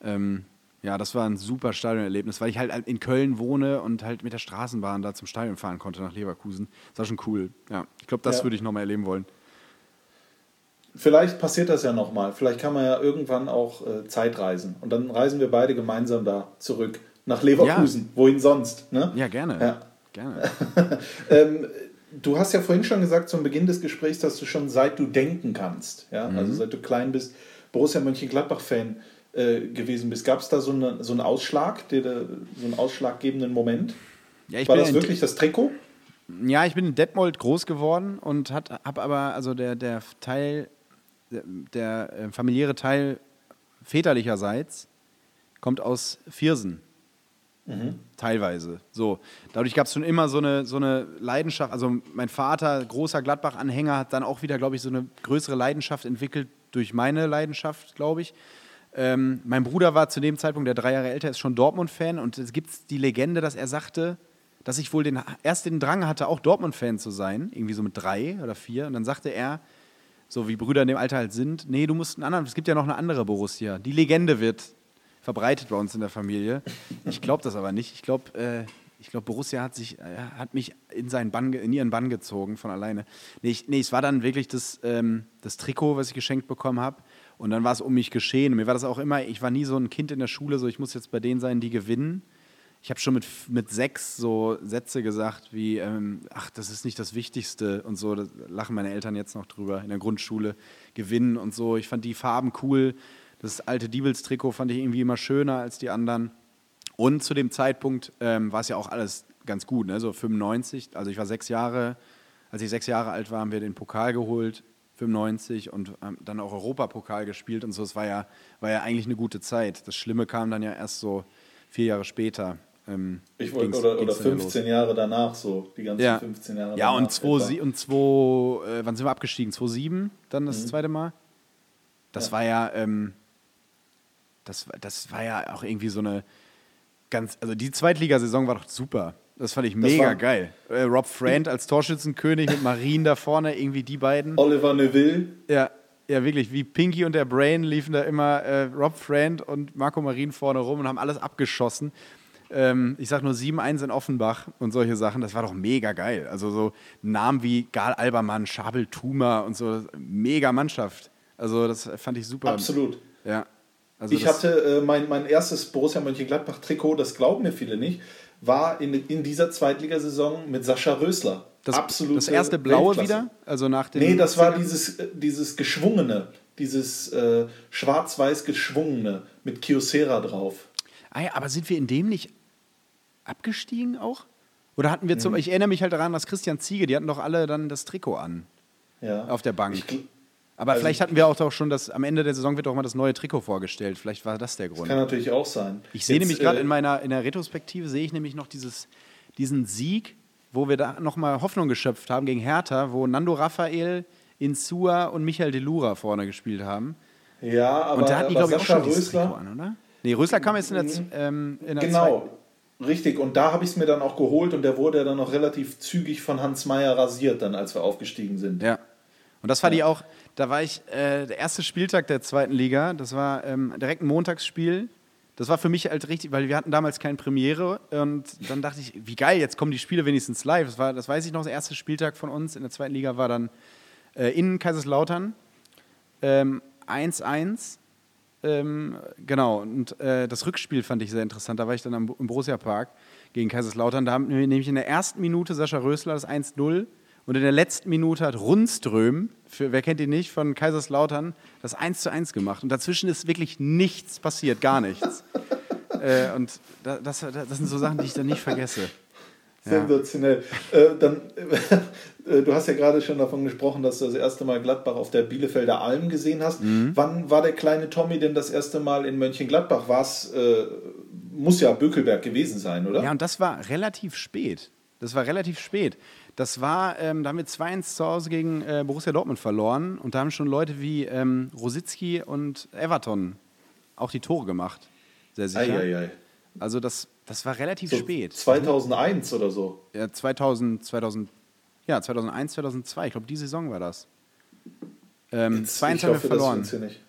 Ähm, ja, das war ein super Stadionerlebnis, weil ich halt in Köln wohne und halt mit der Straßenbahn da zum Stadion fahren konnte nach Leverkusen. Das war schon cool. Ja, ich glaube, das ja. würde ich nochmal erleben wollen. Vielleicht passiert das ja nochmal. Vielleicht kann man ja irgendwann auch äh, Zeitreisen. Und dann reisen wir beide gemeinsam da zurück. Nach Leverkusen. Ja. Wohin sonst? Ne? Ja, gerne. Ja. gerne. (laughs) ähm, du hast ja vorhin schon gesagt, zum Beginn des Gesprächs, dass du schon seit du denken kannst, ja? Mhm. also seit du klein bist, Borussia Mönchengladbach-Fan äh, gewesen bist. Gab es da so, eine, so einen Ausschlag, so einen ausschlaggebenden Moment? Ja, War das wirklich das Trikot? Ja, ich bin in Detmold groß geworden und habe aber, also der, der Teil der äh, familiäre Teil väterlicherseits kommt aus Viersen. Mhm. Teilweise. So. Dadurch gab es schon immer so eine, so eine Leidenschaft. Also mein Vater, großer Gladbach-Anhänger, hat dann auch wieder, glaube ich, so eine größere Leidenschaft entwickelt durch meine Leidenschaft, glaube ich. Ähm, mein Bruder war zu dem Zeitpunkt, der drei Jahre älter ist, schon Dortmund-Fan und es gibt die Legende, dass er sagte, dass ich wohl den, erst den Drang hatte, auch Dortmund-Fan zu sein, irgendwie so mit drei oder vier. Und dann sagte er, so wie Brüder in dem Alter halt sind. Nee, du musst einen anderen, es gibt ja noch eine andere Borussia. Die Legende wird verbreitet bei uns in der Familie. Ich glaube das aber nicht. Ich glaube, äh, ich Borussia hat, sich, äh, hat mich in, seinen Bann, in ihren Bann gezogen von alleine. Nee, ich, nee es war dann wirklich das, ähm, das Trikot, was ich geschenkt bekommen habe. Und dann war es um mich geschehen. Mir war das auch immer, ich war nie so ein Kind in der Schule, so ich muss jetzt bei denen sein, die gewinnen ich habe schon mit, mit sechs so Sätze gesagt wie, ähm, ach, das ist nicht das Wichtigste und so, da lachen meine Eltern jetzt noch drüber, in der Grundschule gewinnen und so. Ich fand die Farben cool, das alte Diebels-Trikot fand ich irgendwie immer schöner als die anderen. Und zu dem Zeitpunkt ähm, war es ja auch alles ganz gut, ne? so 95, also ich war sechs Jahre, als ich sechs Jahre alt war, haben wir den Pokal geholt, 95 und ähm, dann auch Europapokal gespielt und so. Es war ja, war ja eigentlich eine gute Zeit. Das Schlimme kam dann ja erst so vier Jahre später. Ähm, ich wollte, oder, oder 15 Jahre danach, so, die ganzen ja. 15 Jahre Ja, und 2, und 2, äh, wann sind wir abgestiegen? 2007 dann das mhm. zweite Mal? Das ja. war ja, ähm, das, das war ja auch irgendwie so eine ganz, also die Zweitligasaison war doch super. Das fand ich mega geil. Äh, Rob Friend als Torschützenkönig mit Marien da vorne, irgendwie die beiden. Oliver Neville. Ja, ja, wirklich. Wie Pinky und der Brain liefen da immer äh, Rob Friend und Marco Marien vorne rum und haben alles abgeschossen. Ähm, ich sag nur 7-1 in Offenbach und solche Sachen. Das war doch mega geil. Also so Namen wie Gal Albermann, Schabel Thuma und so. Mega Mannschaft. Also das fand ich super. Absolut. Ja. Also ich hatte äh, mein, mein erstes Borussia Mönchengladbach-Trikot, das glauben mir viele nicht, war in, in dieser Zweitligasaison mit Sascha Rösler. Das, Absolut. Das erste blaue wieder? Also nach dem nee, das war dieses, äh, dieses geschwungene, dieses äh, schwarz-weiß geschwungene mit Kyocera drauf. Ah ja, aber sind wir in dem nicht abgestiegen auch? Oder hatten wir zum, mhm. ich erinnere mich halt daran, dass Christian Ziege, die hatten doch alle dann das Trikot an. Ja. Auf der Bank. Ich, aber also vielleicht hatten wir auch doch schon das, am Ende der Saison wird doch mal das neue Trikot vorgestellt. Vielleicht war das der Grund. Das kann natürlich auch sein. Ich sehe nämlich gerade äh, in meiner in der Retrospektive sehe ich nämlich noch dieses, diesen Sieg, wo wir da nochmal Hoffnung geschöpft haben gegen Hertha, wo Nando Raphael, Insua und Michael Delura vorne gespielt haben. Ja, aber Und da hatten die, glaube ich, auch schon dieses Trikot an, oder? Nee, Rösler kam jetzt in der, mhm. ähm, in der Genau. Zweiten. Richtig, und da habe ich es mir dann auch geholt und der wurde dann noch relativ zügig von Hans Meyer rasiert, dann als wir aufgestiegen sind. Ja. Und das fand ja. ich auch, da war ich, äh, der erste Spieltag der zweiten Liga, das war ähm, direkt ein Montagsspiel. Das war für mich halt richtig, weil wir hatten damals keine Premiere und dann dachte ich, wie geil, jetzt kommen die Spiele wenigstens live. Das, war, das weiß ich noch, der erste Spieltag von uns in der zweiten Liga war dann äh, in Kaiserslautern 1-1. Ähm, ähm, genau, und äh, das Rückspiel fand ich sehr interessant. Da war ich dann am, im Borussia Park gegen Kaiserslautern. Da haben wir nämlich in der ersten Minute Sascha Rösler das 1-0 und in der letzten Minute hat Rundström, für, wer kennt ihn nicht, von Kaiserslautern, das 1 zu 1 gemacht. Und dazwischen ist wirklich nichts passiert, gar nichts. (laughs) äh, und das, das, das, sind so Sachen, die ich dann nicht vergesse. Sensationell. Ja. Äh, dann, (laughs) äh, du hast ja gerade schon davon gesprochen, dass du das erste Mal Gladbach auf der Bielefelder Alm gesehen hast. Mhm. Wann war der kleine Tommy denn das erste Mal in Mönchengladbach? War es, äh, muss ja Bökelberg gewesen sein, oder? Ja, und das war relativ spät. Das war relativ spät. Das war, ähm, da haben wir 2-1 zu Hause gegen äh, Borussia Dortmund verloren und da haben schon Leute wie ähm, Rositzky und Everton auch die Tore gemacht. Sehr sicher. Ei, ei, ei. Also das, das war relativ so spät. 2001 oder so? Ja, 2000, 2000, ja, 2001, 2002. Ich glaube, die Saison war das. Ähm, 2 haben wir verloren. Das nicht.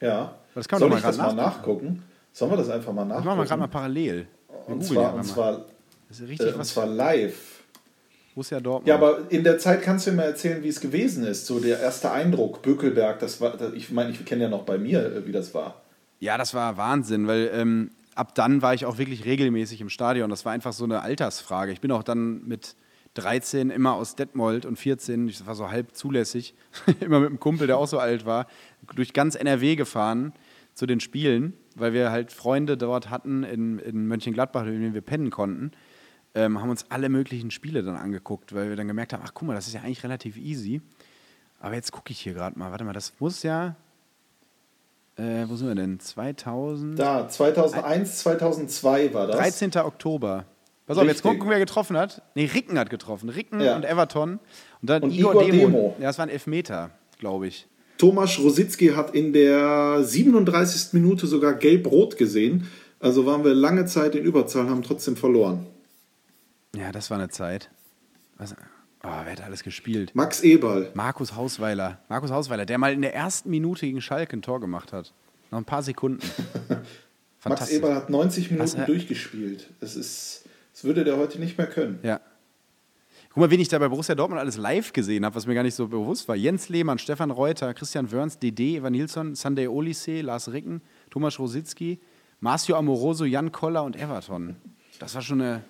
Ja. Das kann man Soll ich das mal nachgucken? Sollen wir das einfach mal nachgucken? Das machen wir gerade mal parallel. Wir und zwar, und zwar, das ist richtig äh, und zwar live. Borussia Dortmund. Ja, aber in der Zeit kannst du mir erzählen, wie es gewesen ist. So der erste Eindruck, Bökelberg, das war, ich meine, ich kenne ja noch bei mir, äh, wie das war. Ja, das war Wahnsinn, weil ähm, ab dann war ich auch wirklich regelmäßig im Stadion. Das war einfach so eine Altersfrage. Ich bin auch dann mit 13 immer aus Detmold und 14, das war so halb zulässig, (laughs) immer mit einem Kumpel, der auch so alt war, durch ganz NRW gefahren zu den Spielen, weil wir halt Freunde dort hatten in, in Mönchengladbach, in denen wir pennen konnten ähm, haben uns alle möglichen Spiele dann angeguckt, weil wir dann gemerkt haben, ach guck mal, das ist ja eigentlich relativ easy. Aber jetzt gucke ich hier gerade mal, warte mal, das muss ja, äh, wo sind wir denn? 2000? Da, 2001, 2002 war das. 13. Oktober. Pass auf, jetzt gucken, wer getroffen hat. Nee, Ricken hat getroffen. Ricken ja. und Everton. Und dann und Igor, Igor Demo. Demo. Ja, das waren Elfmeter, glaube ich. Thomas Rositzky hat in der 37. Minute sogar gelb-rot gesehen. Also waren wir lange Zeit in Überzahl, haben trotzdem verloren. Ja, das war eine Zeit. Was, oh, wer hat alles gespielt? Max Eberl. Markus Hausweiler. Markus Hausweiler, der mal in der ersten Minute gegen Schalke ein Tor gemacht hat. Noch ein paar Sekunden. (laughs) Max Eberl hat 90 Minuten Was, durchgespielt. Es ist, das würde der heute nicht mehr können. Ja. Guck mal, wen ich da bei Borussia Dortmund alles live gesehen habe, was mir gar nicht so bewusst war. Jens Lehmann, Stefan Reuter, Christian Wörns, DD, Evan Nilsson, Sunday Olise, Lars Ricken, Thomas Rositzky, Marcio Amoroso, Jan Koller und Everton. Das war schon eine.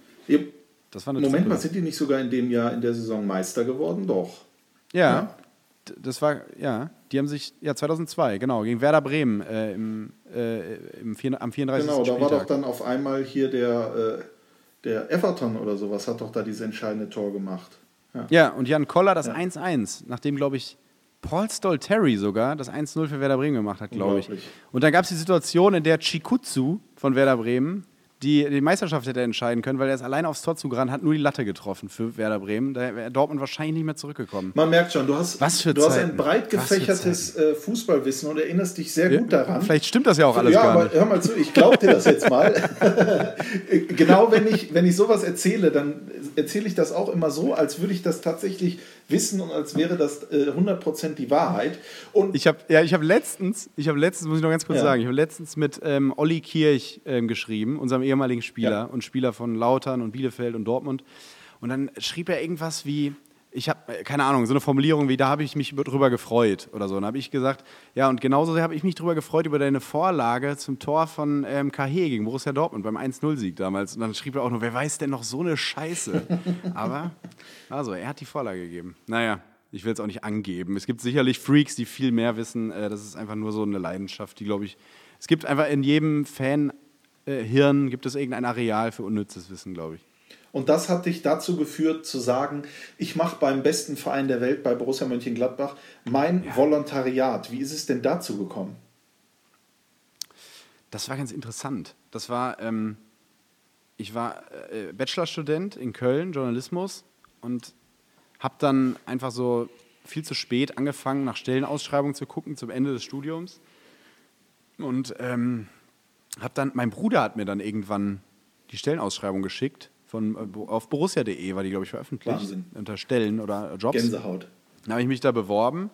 Das war eine Moment mal, sind die nicht sogar in dem Jahr in der Saison Meister geworden? Doch. Ja, ja? das war, ja, die haben sich, ja, 2002, genau, gegen Werder Bremen äh, im, äh, im vier, am 34. Genau, da Spieltag. war doch dann auf einmal hier der, äh, der Everton oder sowas, hat doch da dieses entscheidende Tor gemacht. Ja, ja und Jan Koller das 1-1, ja. nachdem, glaube ich, Paul Stoll Terry sogar das 1-0 für Werder Bremen gemacht hat, glaube ich. Und dann gab es die Situation, in der Chikutsu von Werder Bremen die, die Meisterschaft hätte entscheiden können, weil er ist allein aufs Tor zugerannt, hat nur die Latte getroffen für Werder Bremen. Da wäre Dortmund wahrscheinlich nicht mehr zurückgekommen. Man merkt schon, du hast, Was für du hast ein breit gefächertes äh, Fußballwissen und erinnerst dich sehr gut daran. Vielleicht stimmt das ja auch alles ja, gar aber nicht. hör mal zu, ich glaube dir das jetzt mal. (laughs) genau wenn ich, wenn ich sowas erzähle, dann erzähle ich das auch immer so, als würde ich das tatsächlich wissen und als wäre das äh, 100% die Wahrheit. Und Ich habe ja, ich habe letztens, ich habe letztens, muss ich noch ganz kurz Ja. sagen, ich habe letztens mit ähm, Olli Kirch ähm, geschrieben, unserem ehemaligen Spieler Ja. und Spieler von Lautern und Bielefeld und Dortmund. Und dann schrieb er irgendwas wie, ich habe, keine Ahnung, so eine Formulierung wie, da habe ich mich drüber gefreut oder so. Und dann habe ich gesagt, ja, und genauso habe ich mich drüber gefreut über deine Vorlage zum Tor von ähm, Kahé gegen Borussia Dortmund beim 1-0-Sieg damals. Und dann schrieb er auch nur, wer weiß denn noch so eine Scheiße? (laughs) Aber, also, er hat die Vorlage gegeben. Naja, ich will es auch nicht angeben. Es gibt sicherlich Freaks, die viel mehr wissen. Äh, das ist einfach nur so eine Leidenschaft, die, glaube ich, es gibt einfach in jedem Fan-Hirn gibt es irgendein Areal für unnützes Wissen, glaube ich. Und das hat dich dazu geführt, zu sagen, ich mache beim besten Verein der Welt, bei Borussia Mönchengladbach, mein Volontariat. Wie ist es denn dazu gekommen? Das war ganz interessant. Das war, ähm, ich war äh, Bachelorstudent in Köln, Journalismus, und habe dann einfach so viel zu spät angefangen, nach Stellenausschreibungen zu gucken zum Ende des Studiums. Und ähm, habe dann, mein Bruder hat mir dann irgendwann die Stellenausschreibung geschickt. Von, äh, auf borussia.de war die, glaube ich, veröffentlicht. Wahnsinn. Unter Stellen oder Jobs. Gänsehaut. Dann habe ich mich da beworben,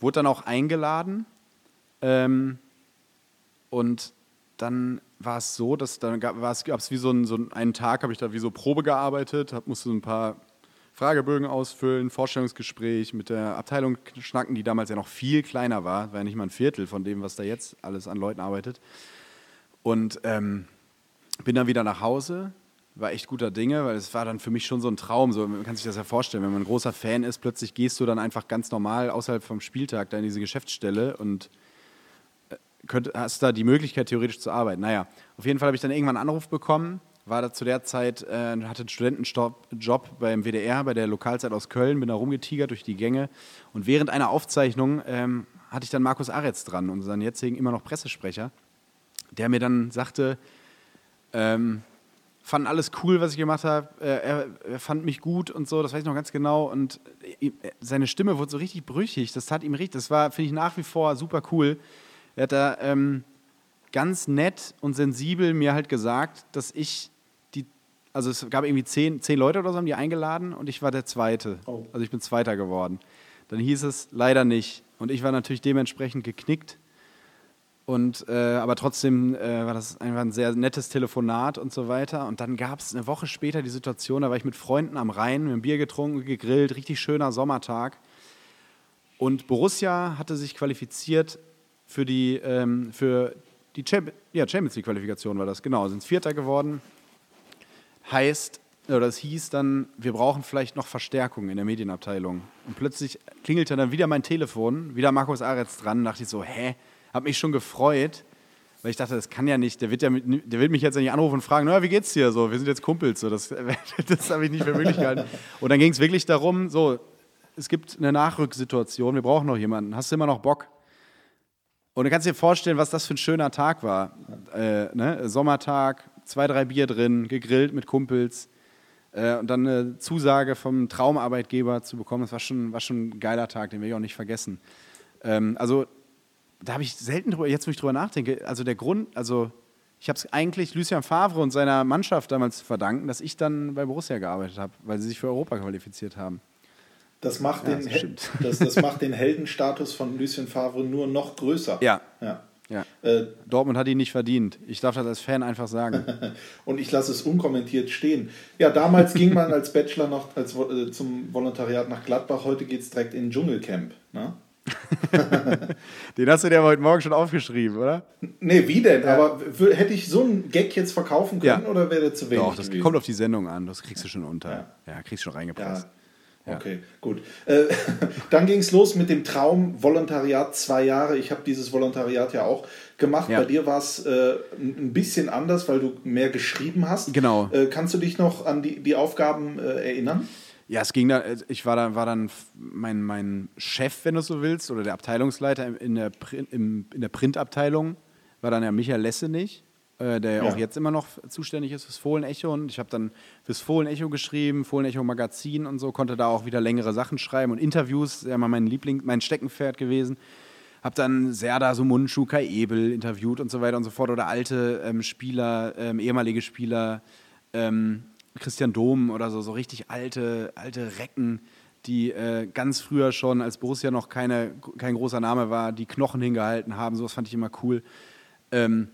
wurde dann auch eingeladen. Ähm, und dann war es so, dass dann gab es wie so, ein, so einen- einen Tag, habe ich da wie so Probe gearbeitet, hab, musste so ein paar Fragebögen ausfüllen, Vorstellungsgespräch mit der Abteilung schnacken, die damals ja noch viel kleiner war, war ja nicht mal ein Viertel von dem, was da jetzt alles an Leuten arbeitet. Und ähm, bin dann wieder nach Hause, war echt guter Dinge, weil es war dann für mich schon so ein Traum. So, man kann sich das ja vorstellen, wenn man ein großer Fan ist, plötzlich gehst du dann einfach ganz normal außerhalb vom Spieltag da in diese Geschäftsstelle und äh, könnt, hast da die Möglichkeit, theoretisch zu arbeiten. Naja, auf jeden Fall habe ich dann irgendwann einen Anruf bekommen, war da zu der Zeit, äh, hatte einen Studentenjob Job beim WDR, bei der Lokalzeit aus Köln, bin da rumgetigert durch die Gänge und während einer Aufzeichnung ähm, hatte ich dann Markus Aretz dran, unseren jetzigen immer noch Pressesprecher, der mir dann sagte, ähm, fand alles cool, was ich gemacht habe. Äh, er, er fand mich gut und so, das weiß ich noch ganz genau. Und äh, seine Stimme wurde so richtig brüchig. Das tat ihm richtig. Das war, finde ich, nach wie vor super cool. Er hat da ähm, ganz nett und sensibel mir halt gesagt, dass ich die, also es gab irgendwie zehn, zehn Leute oder so, haben die eingeladen und ich war der Zweite. Oh. Also ich bin Zweiter geworden. Dann hieß es leider nicht. Und ich war natürlich dementsprechend geknickt. Und, äh, aber trotzdem äh, war das einfach ein sehr nettes Telefonat und so weiter. Und dann gab es eine Woche später die Situation, da war ich mit Freunden am Rhein, mit einem Bier getrunken, gegrillt, richtig schöner Sommertag. Und Borussia hatte sich qualifiziert für die, ähm, für die Champ ja, Champions League-Qualifikation, war das, genau. Sind Vierter geworden. Heißt, oder es hieß dann, wir brauchen vielleicht noch Verstärkung in der Medienabteilung. Und plötzlich klingelte dann wieder mein Telefon, wieder Markus Aretz dran. dachte ich so, hä? Hab mich schon gefreut, weil ich dachte, das kann ja nicht. Der wird, ja der wird mich jetzt nicht anrufen und fragen, na, wie geht's dir? So, wir sind jetzt Kumpels. So, das (laughs) das habe ich nicht für möglich gehalten. Und dann ging es wirklich darum, so, es gibt eine Nachrücksituation, wir brauchen noch jemanden. Hast du immer noch Bock? Und du kannst dir vorstellen, was das für ein schöner Tag war. Äh, ne? Sommertag, zwei, drei Bier drin, gegrillt mit Kumpels. Äh, und dann eine Zusage vom Traumarbeitgeber zu bekommen, das war schon, war schon ein geiler Tag, den will ich auch nicht vergessen. Ähm, also, da habe ich selten drüber, jetzt wo ich drüber nachdenke, also der Grund, also ich habe es eigentlich Lucien Favre und seiner Mannschaft damals zu verdanken, dass ich dann bei Borussia gearbeitet habe, weil sie sich für Europa qualifiziert haben. Das macht, Ja, den, das (laughs) das, das macht den (laughs) Heldenstatus von Lucien Favre nur noch größer. Ja. ja. Ja. Äh, Dortmund hat ihn nicht verdient. Ich darf das als Fan einfach sagen. (laughs) Und ich lasse es unkommentiert stehen. Ja, damals ging man als Bachelor noch als, äh, zum Volontariat nach Gladbach. Heute geht es direkt in Dschungelcamp. Ne? (laughs) Den hast du dir aber heute Morgen schon aufgeschrieben, oder? Nee, wie denn? Aber hätte ich so einen Gag jetzt verkaufen können Ja. oder wäre der zu wenig? Doch, das gewesen? kommt auf die Sendung an. Das kriegst du schon unter. Ja. Ja, kriegst du schon reingepresst. Ja. Okay, gut. Äh, (laughs) dann ging es los mit dem Traum Volontariat zwei Jahre. Ich habe dieses Volontariat ja auch gemacht. Ja. Bei dir war es äh, ein bisschen anders, weil du mehr geschrieben hast. Genau. Äh, kannst du dich noch an die, die Aufgaben erinnern? Ja, es ging da, ich war da, war dann mein, mein Chef, wenn du so willst, oder der Abteilungsleiter in der, Print, in der Printabteilung, war dann ja Michael Lessenich. äh, der ja. auch jetzt immer noch zuständig ist fürs Fohlen-Echo. Und ich habe dann fürs Fohlen-Echo geschrieben, Fohlen-Echo-Magazin und so, konnte da auch wieder längere Sachen schreiben und Interviews, ja mal mein Liebling, mein Steckenpferd gewesen. Habe dann Serda Sumunchu, Kai Ebel interviewt und so weiter und so fort oder alte ähm, Spieler, ähm, ehemalige Spieler, ähm, Christian Dom oder so, so richtig alte, alte Recken, die äh, ganz früher schon, als Borussia noch keine, kein großer Name war, die Knochen hingehalten haben. Sowas fand ich immer cool. Ähm,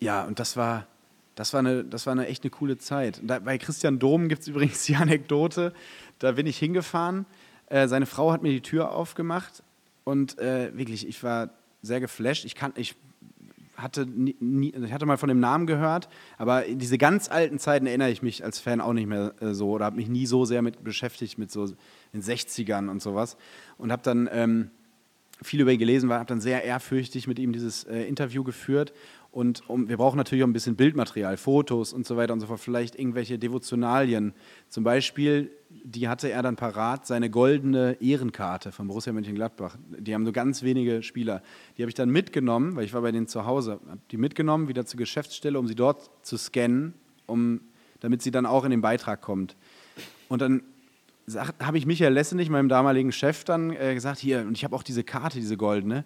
ja, und das war, das war, eine, das war eine echt eine coole Zeit. Da, bei Christian Dom gibt es (laughs) übrigens die Anekdote, da bin ich hingefahren. Äh, seine Frau hat mir die Tür aufgemacht und äh, wirklich, ich war sehr geflasht. Ich, kann, ich hatte, nie, ich hatte mal von dem Namen gehört, aber diese ganz alten Zeiten erinnere ich mich als Fan auch nicht mehr äh, so oder habe mich nie so sehr mit beschäftigt, mit so den 60ern und sowas. Und habe dann ähm, viel über ihn gelesen, habe dann sehr ehrfürchtig mit ihm dieses äh, Interview geführt und um, wir brauchen natürlich auch ein bisschen Bildmaterial, Fotos und so weiter und so fort, vielleicht irgendwelche Devotionalien. Zum Beispiel, die hatte er dann parat, seine goldene Ehrenkarte von Borussia Mönchengladbach. Die haben nur ganz wenige Spieler. Die habe ich dann mitgenommen, weil ich war bei denen zu Hause, habe die mitgenommen, wieder zur Geschäftsstelle, um sie dort zu scannen, um, damit sie dann auch in den Beitrag kommt. Und dann habe ich Michael Lessenich, meinem damaligen Chef, dann äh, gesagt, hier, und ich habe auch diese Karte, diese goldene.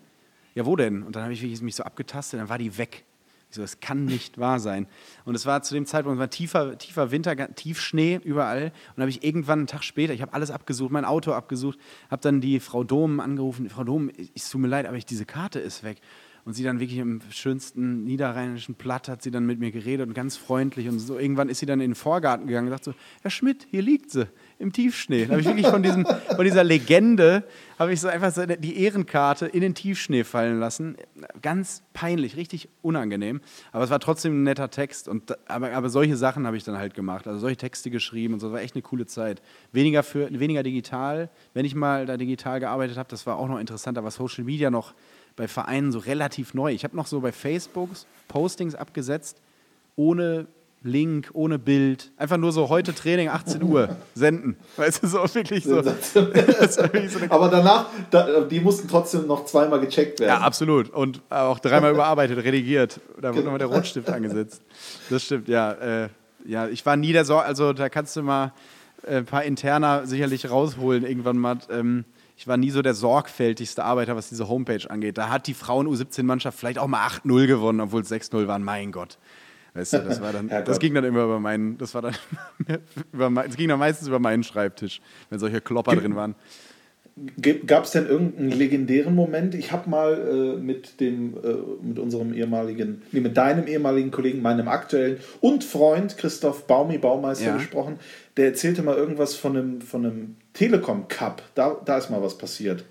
Ja, wo denn? Und dann habe ich mich so abgetastet, dann war die weg. Ich so, das kann nicht wahr sein. Und es war zu dem Zeitpunkt war tiefer, tiefer Winter, Tiefschnee überall. Und habe ich irgendwann einen Tag später, ich habe alles abgesucht, mein Auto abgesucht, habe dann die Frau Dom angerufen. Frau Dom, es tut mir leid, aber ich, diese Karte ist weg. Und sie dann wirklich im schönsten niederrheinischen Platt hat sie dann mit mir geredet und ganz freundlich. Und so irgendwann ist sie dann in den Vorgarten gegangen und sagt so, Herr Schmidt, hier liegt sie im Tiefschnee. Da habe ich wirklich von, diesem, von dieser Legende, habe ich so einfach so die Ehrenkarte in den Tiefschnee fallen lassen. Ganz peinlich, richtig unangenehm. Aber es war trotzdem ein netter Text. Und, aber, aber solche Sachen habe ich dann halt gemacht. Also solche Texte geschrieben und so. Das war echt eine coole Zeit. Weniger, für, weniger digital. Wenn ich mal da digital gearbeitet habe, das war auch noch interessant. Da war Social Media noch bei Vereinen so relativ neu. Ich habe noch so bei Facebook Postings abgesetzt, ohne Link, ohne Bild. Einfach nur so heute Training, 18 Uhr, senden. Weißt du, so wirklich so. (laughs) (laughs) Aber danach, die mussten trotzdem noch zweimal gecheckt werden. Ja, absolut. Und auch dreimal überarbeitet, redigiert. Da wurde nochmal der Rotstift angesetzt. Das stimmt, ja. Äh, ja, ich war nie der Sorge, also da kannst du mal äh, ein paar Interner sicherlich rausholen irgendwann mal. Ähm, ich war nie so der sorgfältigste Arbeiter, was diese Homepage angeht. Da hat die Frauen-U17-Mannschaft vielleicht auch mal 8-0 gewonnen, obwohl es 6-0 waren. Mein Gott. Weißt du, das, war dann, (laughs) das ging dann immer über meinen, das war dann, (laughs) über das ging dann meistens über meinen Schreibtisch, wenn solche Klopper drin waren. Gab es denn irgendeinen legendären Moment? Ich habe mal äh, mit dem, äh, mit unserem ehemaligen, nee, mit deinem ehemaligen Kollegen, meinem aktuellen und Freund Christoph Baumi, Baumeister, ja. gesprochen. Der erzählte mal irgendwas von einem, von einem Telekom Cup. Da, da ist mal was passiert.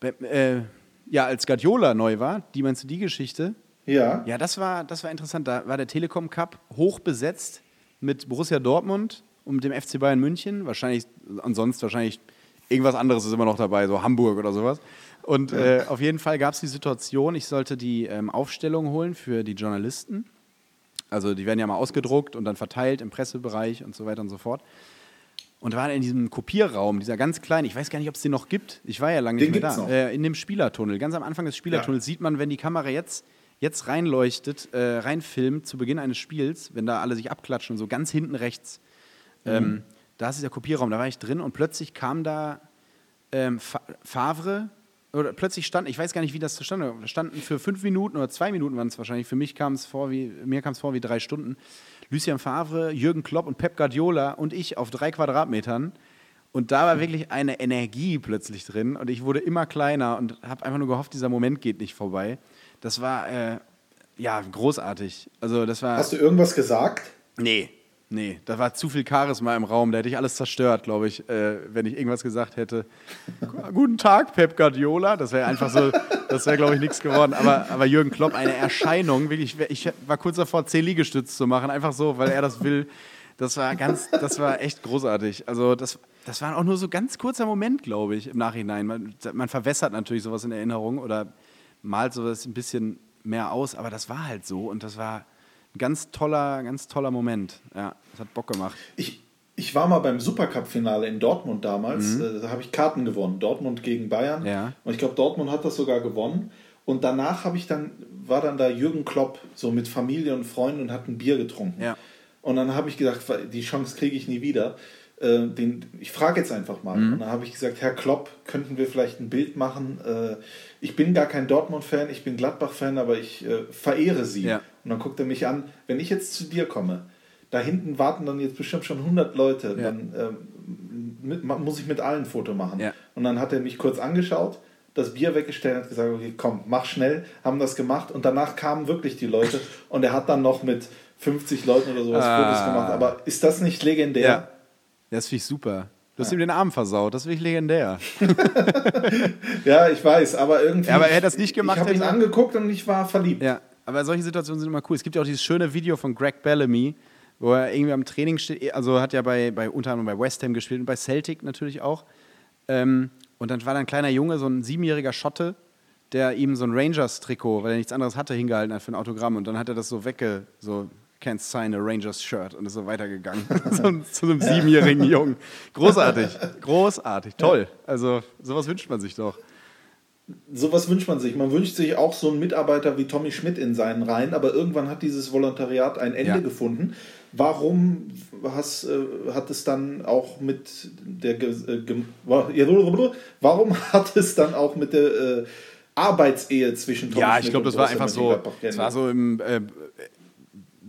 Äh, ja, als Guardiola neu war, die meinst du die Geschichte? Ja. Ja, das war, das war interessant. Da war der Telekom Cup hoch besetzt mit Borussia Dortmund und dem FC Bayern München. Wahrscheinlich, ansonsten wahrscheinlich irgendwas anderes ist immer noch dabei, so Hamburg oder sowas. Und äh, auf jeden Fall gab es die Situation, ich sollte die ähm, Aufstellung holen für die Journalisten. Also die werden ja mal ausgedruckt und dann verteilt im Pressebereich und so weiter und so fort. Und war in diesem Kopierraum, dieser ganz kleine, ich weiß gar nicht, ob es den noch gibt. Ich war ja lange den nicht mehr da. Äh, in dem Spielertunnel. Ganz am Anfang des Spielertunnels ja. sieht man, wenn die Kamera jetzt jetzt reinleuchtet, äh, reinfilmt zu Beginn eines Spiels, wenn da alle sich abklatschen, so ganz hinten rechts, mhm. ähm, da ist der Kopierraum, da war ich drin und plötzlich kam da ähm, Favre, oder plötzlich stand, ich weiß gar nicht, wie das zustande kam, standen für fünf Minuten oder zwei Minuten waren es wahrscheinlich, für mich kam es vor wie, mir kam es vor wie drei Stunden, Lucien Favre, Jürgen Klopp und Pep Guardiola und ich auf drei Quadratmetern und da war wirklich eine Energie plötzlich drin und ich wurde immer kleiner und habe einfach nur gehofft, dieser Moment geht nicht vorbei. Das war äh, ja großartig. Also das war. Hast du irgendwas gesagt? Nee, nee. Da war zu viel Charisma im Raum. Da hätte ich alles zerstört, glaube ich, äh, wenn ich irgendwas gesagt hätte. Guten Tag, Pep Guardiola. Das wäre einfach so, das wäre, glaube ich, nichts geworden. Aber, aber Jürgen Klopp, eine Erscheinung. Wirklich, ich war kurz davor, zehn Liegestütze zu machen, einfach so, weil er das will. Das war ganz, das war echt großartig. Also das, das war auch nur so ganz kurzer Moment, glaube ich, im Nachhinein. Man, man verwässert natürlich sowas in Erinnerung oder malt sowas ein bisschen mehr aus, aber das war halt so und das war ein ganz toller, ganz toller Moment. Ja, das hat Bock gemacht. Ich, ich war mal beim Supercup-Finale in Dortmund damals. Mhm. Äh, da habe ich Karten gewonnen. Dortmund gegen Bayern. Ja. Und ich glaube, Dortmund hat das sogar gewonnen. Und danach habe ich dann, war dann da Jürgen Klopp, so mit Familie und Freunden und hat ein Bier getrunken. Ja. Und dann habe ich gedacht, die Chance kriege ich nie wieder. Äh, den, ich frage jetzt einfach mal. Mhm. Und dann habe ich gesagt, Herr Klopp, könnten wir vielleicht ein Bild machen? Äh, ich bin gar kein Dortmund-Fan, ich bin Gladbach-Fan, aber ich äh, verehre Sie. Ja. Und dann guckt er mich an, wenn ich jetzt zu dir komme, da hinten warten dann jetzt bestimmt schon 100 Leute, ja. dann ähm, mit, muss ich mit allen ein Foto machen. Ja. Und dann hat er mich kurz angeschaut, das Bier weggestellt und hat gesagt, okay, komm, mach schnell, haben das gemacht und danach kamen wirklich die Leute (laughs) und er hat dann noch mit 50 Leuten oder sowas ah. Fotos gemacht. Aber ist das nicht legendär? Ja, das finde ich super. Du hast ja. ihm den Arm versaut, das ist wirklich legendär. (laughs) ja, ich weiß, aber irgendwie. Ja, aber er hat das nicht gemacht. Ich habe ihn angeguckt und ich war verliebt. Ja, aber solche Situationen sind immer cool. Es gibt ja auch dieses schöne Video von Greg Bellamy, wo er irgendwie am Training steht. Also hat ja bei, bei unter anderem bei West Ham gespielt und bei Celtic natürlich auch. Ähm, und dann war da ein kleiner Junge, so ein siebenjähriger Schotte, der ihm so ein Rangers-Trikot, weil er nichts anderes hatte, hingehalten hat für ein Autogramm. Und dann hat er das so wegge, so can't sign a Rangers Shirt und ist so weitergegangen (laughs) zu, zu einem siebenjährigen Jungen. Großartig, großartig, toll. Also sowas wünscht man sich doch. Sowas wünscht man sich. Man wünscht sich auch so einen Mitarbeiter wie Tommy Schmidt in seinen Reihen, aber irgendwann hat dieses Volontariat ein Ende ja. gefunden. Warum has, äh, hat es dann auch mit der äh, warum (laughs) hat es dann auch mit der äh, Arbeitsehe zwischen Tommy ja, Schmidt ich glaube, das war einfach so. Es war so im äh,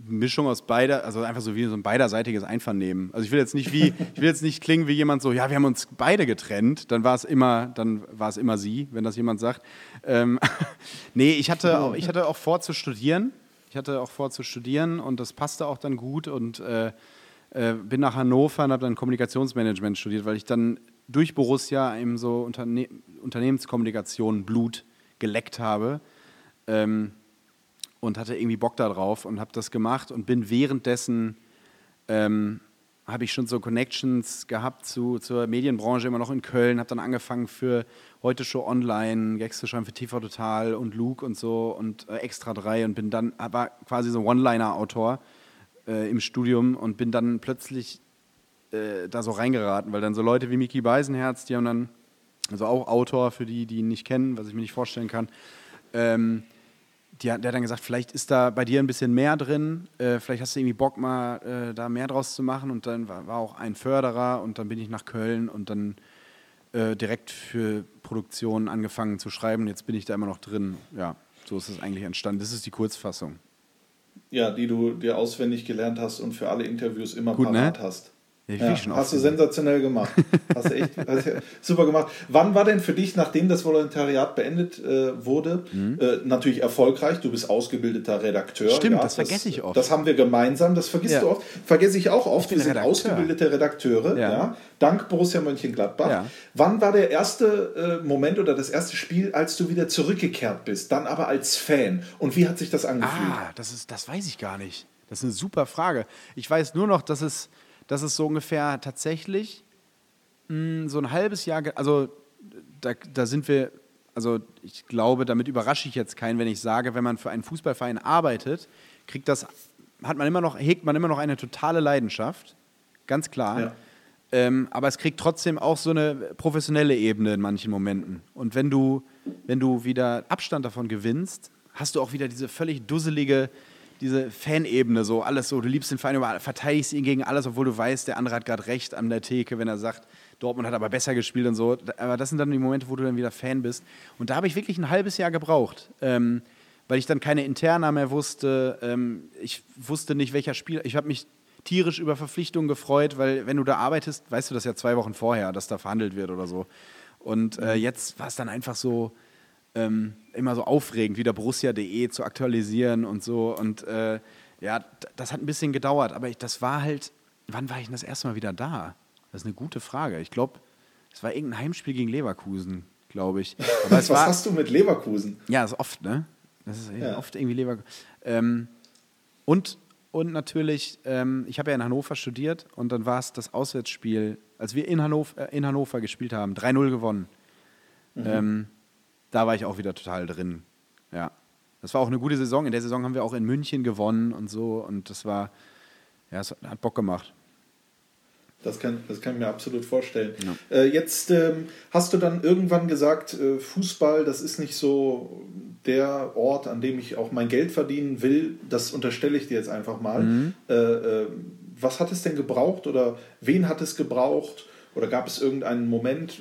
Mischung aus beider, also einfach so wie so ein beiderseitiges Einvernehmen. Also ich will jetzt nicht wie, ich will jetzt nicht klingen wie jemand so, ja, wir haben uns beide getrennt, dann war es immer, dann war es immer sie, wenn das jemand sagt. Ähm, (laughs) nee, ich hatte, auch, ich hatte auch vor zu studieren. Ich hatte auch vor zu studieren und das passte auch dann gut und äh, äh, bin nach Hannover und habe dann Kommunikationsmanagement studiert, weil ich dann durch Borussia eben so Unterne Unternehmenskommunikation Blut geleckt habe. Ähm, und hatte irgendwie Bock darauf und habe das gemacht und bin währenddessen, ähm, habe ich schon so Connections gehabt zu, zur Medienbranche, immer noch in Köln, habe dann angefangen für Heute Show Online, Gags zu schreiben für TV Total und Luke und so und äh, Extra 3 und bin dann, war quasi so One-Liner-Autor äh, im Studium und bin dann plötzlich äh, da so reingeraten, weil dann so Leute wie Miki Beisenherz, die haben dann, also auch Autor für die, die ihn nicht kennen, was ich mir nicht vorstellen kann, ähm, die, der hat dann gesagt, vielleicht ist da bei dir ein bisschen mehr drin, äh, vielleicht hast du irgendwie Bock mal äh, da mehr draus zu machen und dann war, war, auch ein Förderer und dann bin ich nach Köln und dann äh, direkt für Produktion angefangen zu schreiben. Jetzt bin ich da immer noch drin. Ja, so ist es eigentlich entstanden. Das ist die Kurzfassung. Ja, die du dir auswendig gelernt hast und für alle Interviews immer Gut, ne? parat ne? hast. Ja, ja, hast du sensationell gemacht. Hast du echt hast du (laughs) super gemacht. Wann war denn für dich, nachdem das Volontariat beendet äh, wurde, mhm. äh, natürlich erfolgreich? Du bist ausgebildeter Redakteur. Stimmt, ja, das, das, vergesse ich oft. Das haben wir gemeinsam, das vergisst du oft. Vergesse ich auch oft. Wir sind Redakteur. ausgebildete Redakteure, ja. dank Borussia Mönchengladbach. Wann war der erste äh, Moment oder das erste Spiel, als du wieder zurückgekehrt bist? Dann aber als Fan. Und wie hat sich das angefühlt? Ah, das, ist, das weiß ich gar nicht. Das ist eine super Frage. Ich weiß nur noch, dass es dass es so ungefähr tatsächlich mh, hm, so ein halbes Jahr, also da, da sind wir, also ich glaube, damit überrasche ich jetzt keinen, wenn ich sage, wenn man für einen Fußballverein arbeitet, kriegt das, hat man immer noch, hegt man immer noch eine totale Leidenschaft, ganz klar. Ja. Ähm, aber es kriegt trotzdem auch so eine professionelle Ebene in manchen Momenten. Und wenn du, wenn du wieder Abstand davon gewinnst, hast du auch wieder diese völlig dusselige, diese Fanebene, so alles so, du liebst den Verein, verteidigst ihn gegen alles, obwohl du weißt, der andere hat gerade recht an der Theke, wenn er sagt, Dortmund hat aber besser gespielt und so. Aber das sind dann die Momente, wo du dann wieder Fan bist. Und da habe ich wirklich ein halbes Jahr gebraucht, ähm, weil ich dann keine Interna mehr wusste. Ähm, ich wusste nicht, welcher Spieler. Ich habe mich tierisch über Verpflichtungen gefreut, weil wenn du da arbeitest, weißt du das ja zwei Wochen vorher, dass da verhandelt wird oder so. Und äh, jetzt war es dann einfach so, ähm, immer so aufregend, wieder Borussia.de zu aktualisieren und so. Und äh, ja, das hat ein bisschen gedauert, aber ich, das war halt, wann war ich denn das erste Mal wieder da? Das ist eine gute Frage. Ich glaube, es war irgendein Heimspiel gegen Leverkusen, glaube ich. Was war, hast du mit Leverkusen? Ja, das ist oft, ne? Das ist ja. oft irgendwie Leverkusen. Ähm, und, und natürlich, ähm, ich habe ja in Hannover studiert und dann war es das Auswärtsspiel, als wir in Hannover, äh, in Hannover gespielt haben, 3-0 gewonnen. Mhm. Ähm, da war ich auch wieder total drin. Ja. Das war auch eine gute Saison. In der Saison haben wir auch in München gewonnen und so. Und das war, ja, es hat Bock gemacht. Das kann, das kann ich mir absolut vorstellen. Ja. Äh, jetzt ähm, hast du dann irgendwann gesagt, äh, Fußball, das ist nicht so der Ort, an dem ich auch mein Geld verdienen will. Das unterstelle ich dir jetzt einfach mal. Mhm. Äh, äh was hat es denn gebraucht oder wen hat es gebraucht? Oder gab es irgendeinen Moment,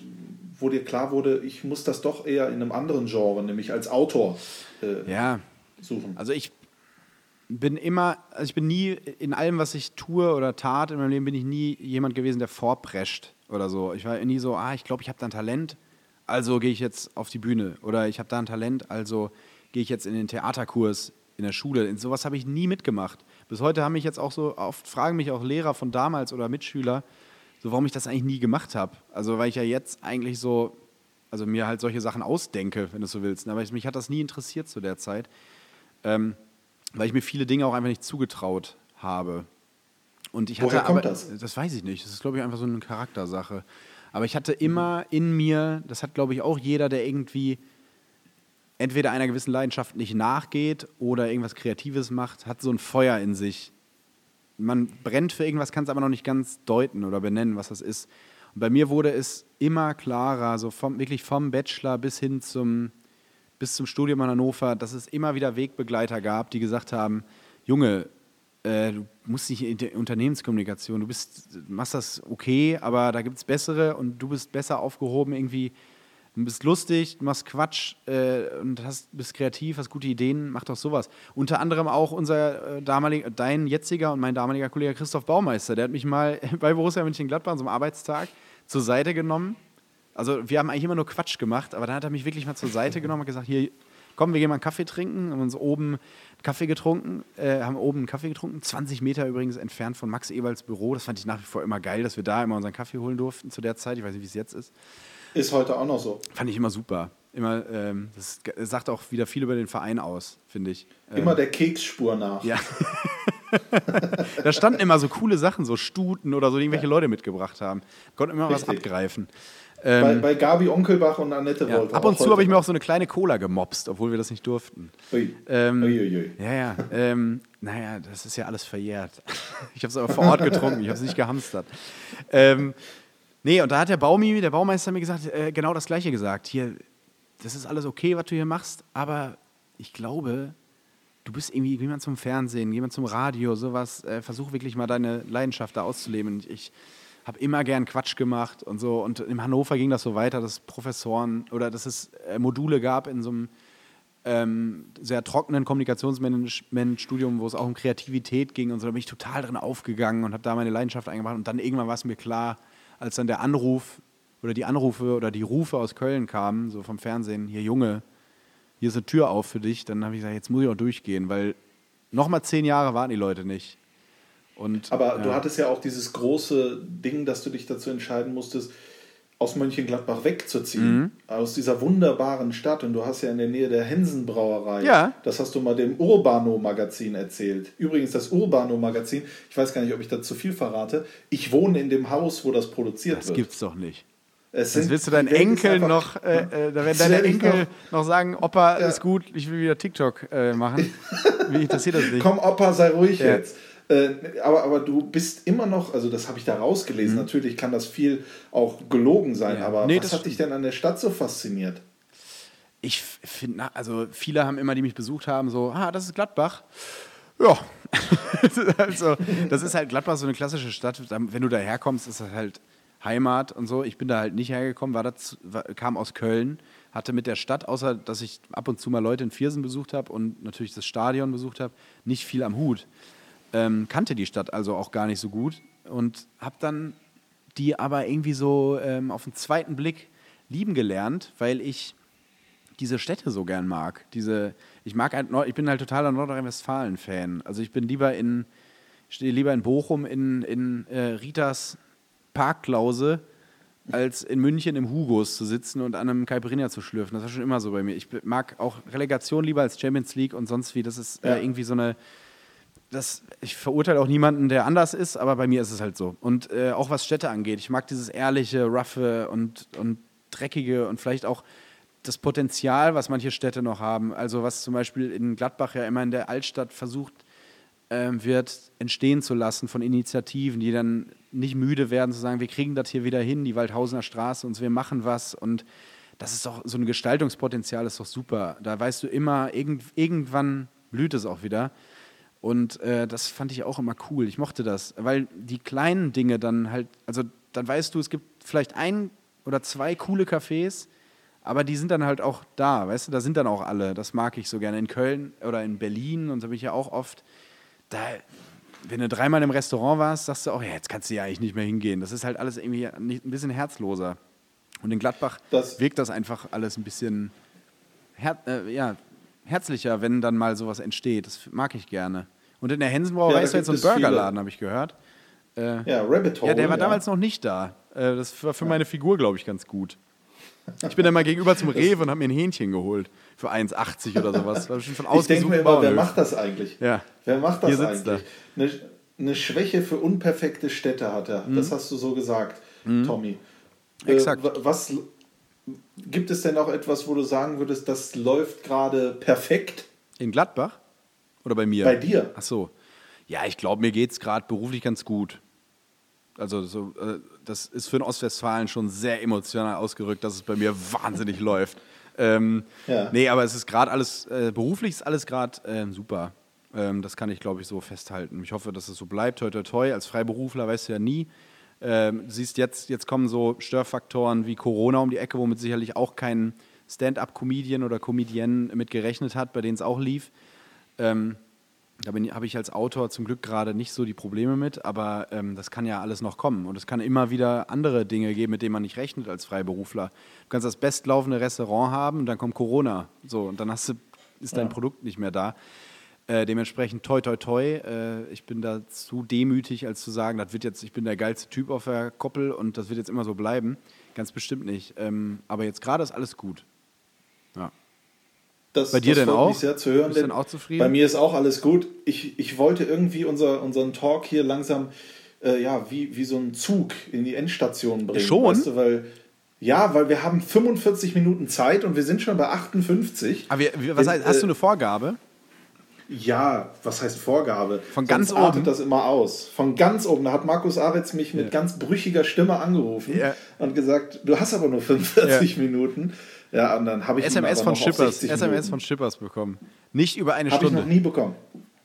wo dir klar wurde, ich muss das doch eher in einem anderen Genre, nämlich als Autor äh, ja. suchen? Also ich bin immer, also ich bin nie in allem, was ich tue oder tat in meinem Leben, bin ich nie jemand gewesen, der vorprescht oder so. Ich war nie so, ah, ich glaube, ich habe da ein Talent, also gehe ich jetzt auf die Bühne. Oder ich habe da ein Talent, also gehe ich jetzt in den Theaterkurs in der Schule. In sowas habe ich nie mitgemacht. Bis heute haben mich jetzt auch so, oft fragen mich auch Lehrer von damals oder Mitschüler, so warum ich das eigentlich nie gemacht habe. Also weil ich ja jetzt eigentlich so, also mir halt solche Sachen ausdenke, wenn du so willst. Aber mich hat das nie interessiert zu der Zeit. Ähm, weil ich mir viele Dinge auch einfach nicht zugetraut habe. Und ich hatte Woher kommt aber, das? Das weiß ich nicht. Das ist, glaube ich, einfach so eine Charaktersache. Aber ich hatte immer in mir, das hat, glaube ich, auch jeder, der irgendwie entweder einer gewissen Leidenschaft nicht nachgeht oder irgendwas Kreatives macht, hat so ein Feuer in sich. Man brennt für irgendwas, kann es aber noch nicht ganz deuten oder benennen, was das ist. Und bei mir wurde es immer klarer, so vom, wirklich vom Bachelor bis hin zum bis zum Studium in Hannover, dass es immer wieder Wegbegleiter gab, die gesagt haben, Junge, äh, du musst nicht in der Unternehmenskommunikation, du bist, machst das okay, aber da gibt es bessere und du bist besser aufgehoben irgendwie. Du bist lustig, du machst Quatsch äh, und hast, bist kreativ, hast gute Ideen, mach doch sowas. Unter anderem auch unser äh, damaliger, dein jetziger und mein damaliger Kollege Christoph Baumeister, der hat mich mal (laughs) bei Borussia Mönchengladbach an so einem Arbeitstag zur Seite genommen also wir haben eigentlich immer nur Quatsch gemacht, aber dann hat er mich wirklich mal zur Seite genommen und gesagt, hier, komm, wir gehen mal einen Kaffee trinken. Haben uns oben Kaffee getrunken, äh, haben oben einen Kaffee getrunken, 20 Meter übrigens entfernt von Max Ewalds Büro. Das fand ich nach wie vor immer geil, dass wir da immer unseren Kaffee holen durften zu der Zeit. Ich weiß nicht, wie es jetzt ist. Ist heute auch noch so. Fand ich immer super. Immer, ähm, das sagt auch wieder viel über den Verein aus, finde ich. Ähm, immer der Keksspur nach. Ja. (laughs) da standen immer so coole Sachen, so Stuten oder so, die irgendwelche ja. Leute mitgebracht haben. Konnten immer Richtig. was abgreifen. Ähm, bei, bei, Gabi Onkelbach und Annette ja. Ab und zu habe ich mir auch so eine kleine Cola gemobst, obwohl wir das nicht durften. Ui. Ähm, ui, ui, ui. Ja, ja. Ähm, naja, das ist ja alles verjährt. (laughs) ich habe es aber vor Ort getrunken, ich habe es nicht gehamstert. Ähm, nee, und da hat der Baumi, der Baumeister mir gesagt, äh, genau das Gleiche gesagt. Hier, das ist alles okay, was du hier machst, aber ich glaube, du bist irgendwie jemand zum Fernsehen, jemand zum Radio, sowas. Äh, versuch wirklich mal deine Leidenschaft da auszuleben. Ich, habe immer gern Quatsch gemacht und so. Und in Hannover ging das so weiter, dass Professoren oder dass es äh, Module gab in so einem ähm, sehr trockenen Kommunikationsmanagement-Studium, wo es auch um Kreativität ging und so. Da bin ich total drin aufgegangen und habe da meine Leidenschaft eingemacht. Und dann irgendwann war es mir klar, als dann der Anruf oder die Anrufe oder die Rufe aus Köln kamen, so vom Fernsehen, hier Junge, hier ist eine Tür auf für dich, dann habe ich gesagt, jetzt muss ich auch durchgehen, weil nochmal zehn Jahre warten die Leute nicht. Und, Aber ja. du hattest ja auch dieses große Ding, dass du dich dazu entscheiden musstest, aus Mönchengladbach wegzuziehen, mhm. aus dieser wunderbaren Stadt. Und du hast ja in der Nähe der Hensenbrauerei, ja. das hast du mal dem Urbano-Magazin erzählt. Übrigens, das Urbano-Magazin, ich weiß gar nicht, ob ich da zu viel verrate, ich wohne in dem Haus, wo das produziert das wird. Das gibt's doch nicht. Es das willst du deinen Enkel noch, äh, äh, da werden deine Enkel noch, noch, sagen, Opa ja. ist gut, ich will wieder TikTok äh, machen. (laughs) Wie interessiert das nicht? Komm, Opa, sei ruhig ja. jetzt. Äh, aber, aber du bist immer noch, also das habe ich da rausgelesen, mhm. natürlich kann das viel auch gelogen sein, ja. aber nee, was hat dich denn an der Stadt so fasziniert? Ich finde, also viele haben immer, die mich besucht haben, so, ah, das ist Gladbach. Ja, (laughs) also, das ist halt Gladbach so eine klassische Stadt. Wenn du da herkommst, ist das halt Heimat und so. Ich bin da halt nicht hergekommen, war das, war, kam aus Köln, hatte mit der Stadt, außer dass ich ab und zu mal Leute in Viersen besucht habe und natürlich das Stadion besucht habe, nicht viel am Hut ähm, kannte die Stadt also auch gar nicht so gut und habe dann die aber irgendwie so ähm, auf den zweiten Blick lieben gelernt, weil ich diese Städte so gern mag. Diese, ich mag halt, ich bin halt totaler Nordrhein-Westfalen-Fan. Also ich bin lieber in, stehe lieber in Bochum in, in äh, Ritas Parkklause, als in München im Hugos zu sitzen und an einem Caipirinha zu schlürfen. Das war schon immer so bei mir. Ich mag auch Relegation lieber als Champions League und sonst wie. Das ist äh, irgendwie so eine das, ich verurteile auch niemanden, der anders ist, aber bei mir ist es halt so. Und äh, auch was Städte angeht, ich mag dieses ehrliche, roughe und, und dreckige und vielleicht auch das Potenzial, was manche Städte noch haben. Also was zum Beispiel in Gladbach ja immer in der Altstadt versucht, ähm, wird entstehen zu lassen von Initiativen, die dann nicht müde werden zu sagen, wir kriegen das hier wieder hin, die Waldhausener Straße und wir machen was und das ist doch so ein Gestaltungspotenzial ist doch super. Da weißt du immer, irgend, irgendwann blüht es auch wieder. Und äh, das fand ich auch immer cool. Ich mochte das, weil die kleinen Dinge dann halt, also dann weißt du, es gibt vielleicht ein oder zwei coole Cafés, aber die sind dann halt auch da, weißt du, da sind dann auch alle. Das mag ich so gerne. In Köln oder in Berlin und da bin ich ja auch oft. Da, wenn du dreimal im Restaurant warst, sagst du auch, ja, jetzt kannst du ja eigentlich nicht mehr hingehen. Das ist halt alles irgendwie ein bisschen herzloser. Und in Gladbach das wirkt das einfach alles ein bisschen her äh, ja, herzlicher, wenn dann mal sowas entsteht. Das mag ich gerne. Und in der Hensenbrauerei ja, ist jetzt so ein Burgerladen, habe ich gehört. Äh, ja, Rabbit Hole. Ja, der war ja. damals noch nicht da. Äh, das war für meine Figur, glaube ich, ganz gut. Ich bin dann mal gegenüber zum (laughs) Rewe und habe mir ein Hähnchen geholt. Für 1,80 oder sowas. Ich denke mir immer, wer macht das eigentlich? Ja. Wer macht das eigentlich? Eine, eine, Schwäche für unperfekte Städte hat er. Mhm. Das hast du so gesagt, mhm. Tommy. Äh, Exakt. Äh, was gibt es denn auch etwas, wo du sagen würdest, das läuft gerade perfekt? In Gladbach? Oder bei mir? Bei dir. Ach so. Ja, ich glaube, mir geht es gerade beruflich ganz gut. Also so, äh, das ist für den Ostwestfalen schon sehr emotional ausgerückt, dass es bei mir (laughs) wahnsinnig läuft. Ähm, ja. Nee, aber es ist gerade alles, äh, beruflich ist alles gerade äh, super. Ähm, das kann ich, glaube ich, so festhalten. Ich hoffe, dass es so bleibt. Toi, toi, toi. Als Freiberufler weißt du ja nie. Ähm, siehst jetzt, jetzt kommen so Störfaktoren wie Corona um die Ecke, womit sicherlich auch kein Stand-up-Comedian oder Comedian mit gerechnet hat, bei denen es auch lief. Ähm, da habe ich als Autor zum Glück gerade nicht so die Probleme mit, aber ähm, das kann ja alles noch kommen. Und es kann immer wieder andere Dinge geben, mit denen man nicht rechnet als Freiberufler. Du kannst das bestlaufende Restaurant haben und dann kommt Corona. So, und dann hast du, ist dein ja. Produkt nicht mehr da. Äh, dementsprechend toi toi toi. Äh, ich bin da zu demütig, als zu sagen, das wird jetzt, ich bin der geilste Typ auf der Koppel und das wird jetzt immer so bleiben. Ganz bestimmt nicht. Ähm, aber jetzt gerade ist alles gut. Ja. Das, bei dir das denn auch? Mich sehr zu hören, Bist denn auch zufrieden? Bei mir ist auch alles gut. Ich, ich wollte irgendwie unser, unseren Talk hier langsam äh, ja, wie, wie so ein Zug in die Endstation bringen. Schon? Weißt du, weil, ja, weil wir haben 45 Minuten Zeit und wir sind schon bei 58. Aber wir, was heißt, hast du äh, eine Vorgabe? Ja, was heißt Vorgabe? Von ganz Sonst oben. das immer aus. Von ganz oben. Da hat Markus Aretz mich mit ja. ganz brüchiger Stimme angerufen ja. und gesagt, du hast aber nur 45 ja. Minuten. Ja, und dann habe ich SMS von Schippers, SMS von Schippers bekommen. Nicht über eine hab Stunde. Habe ich noch nie bekommen.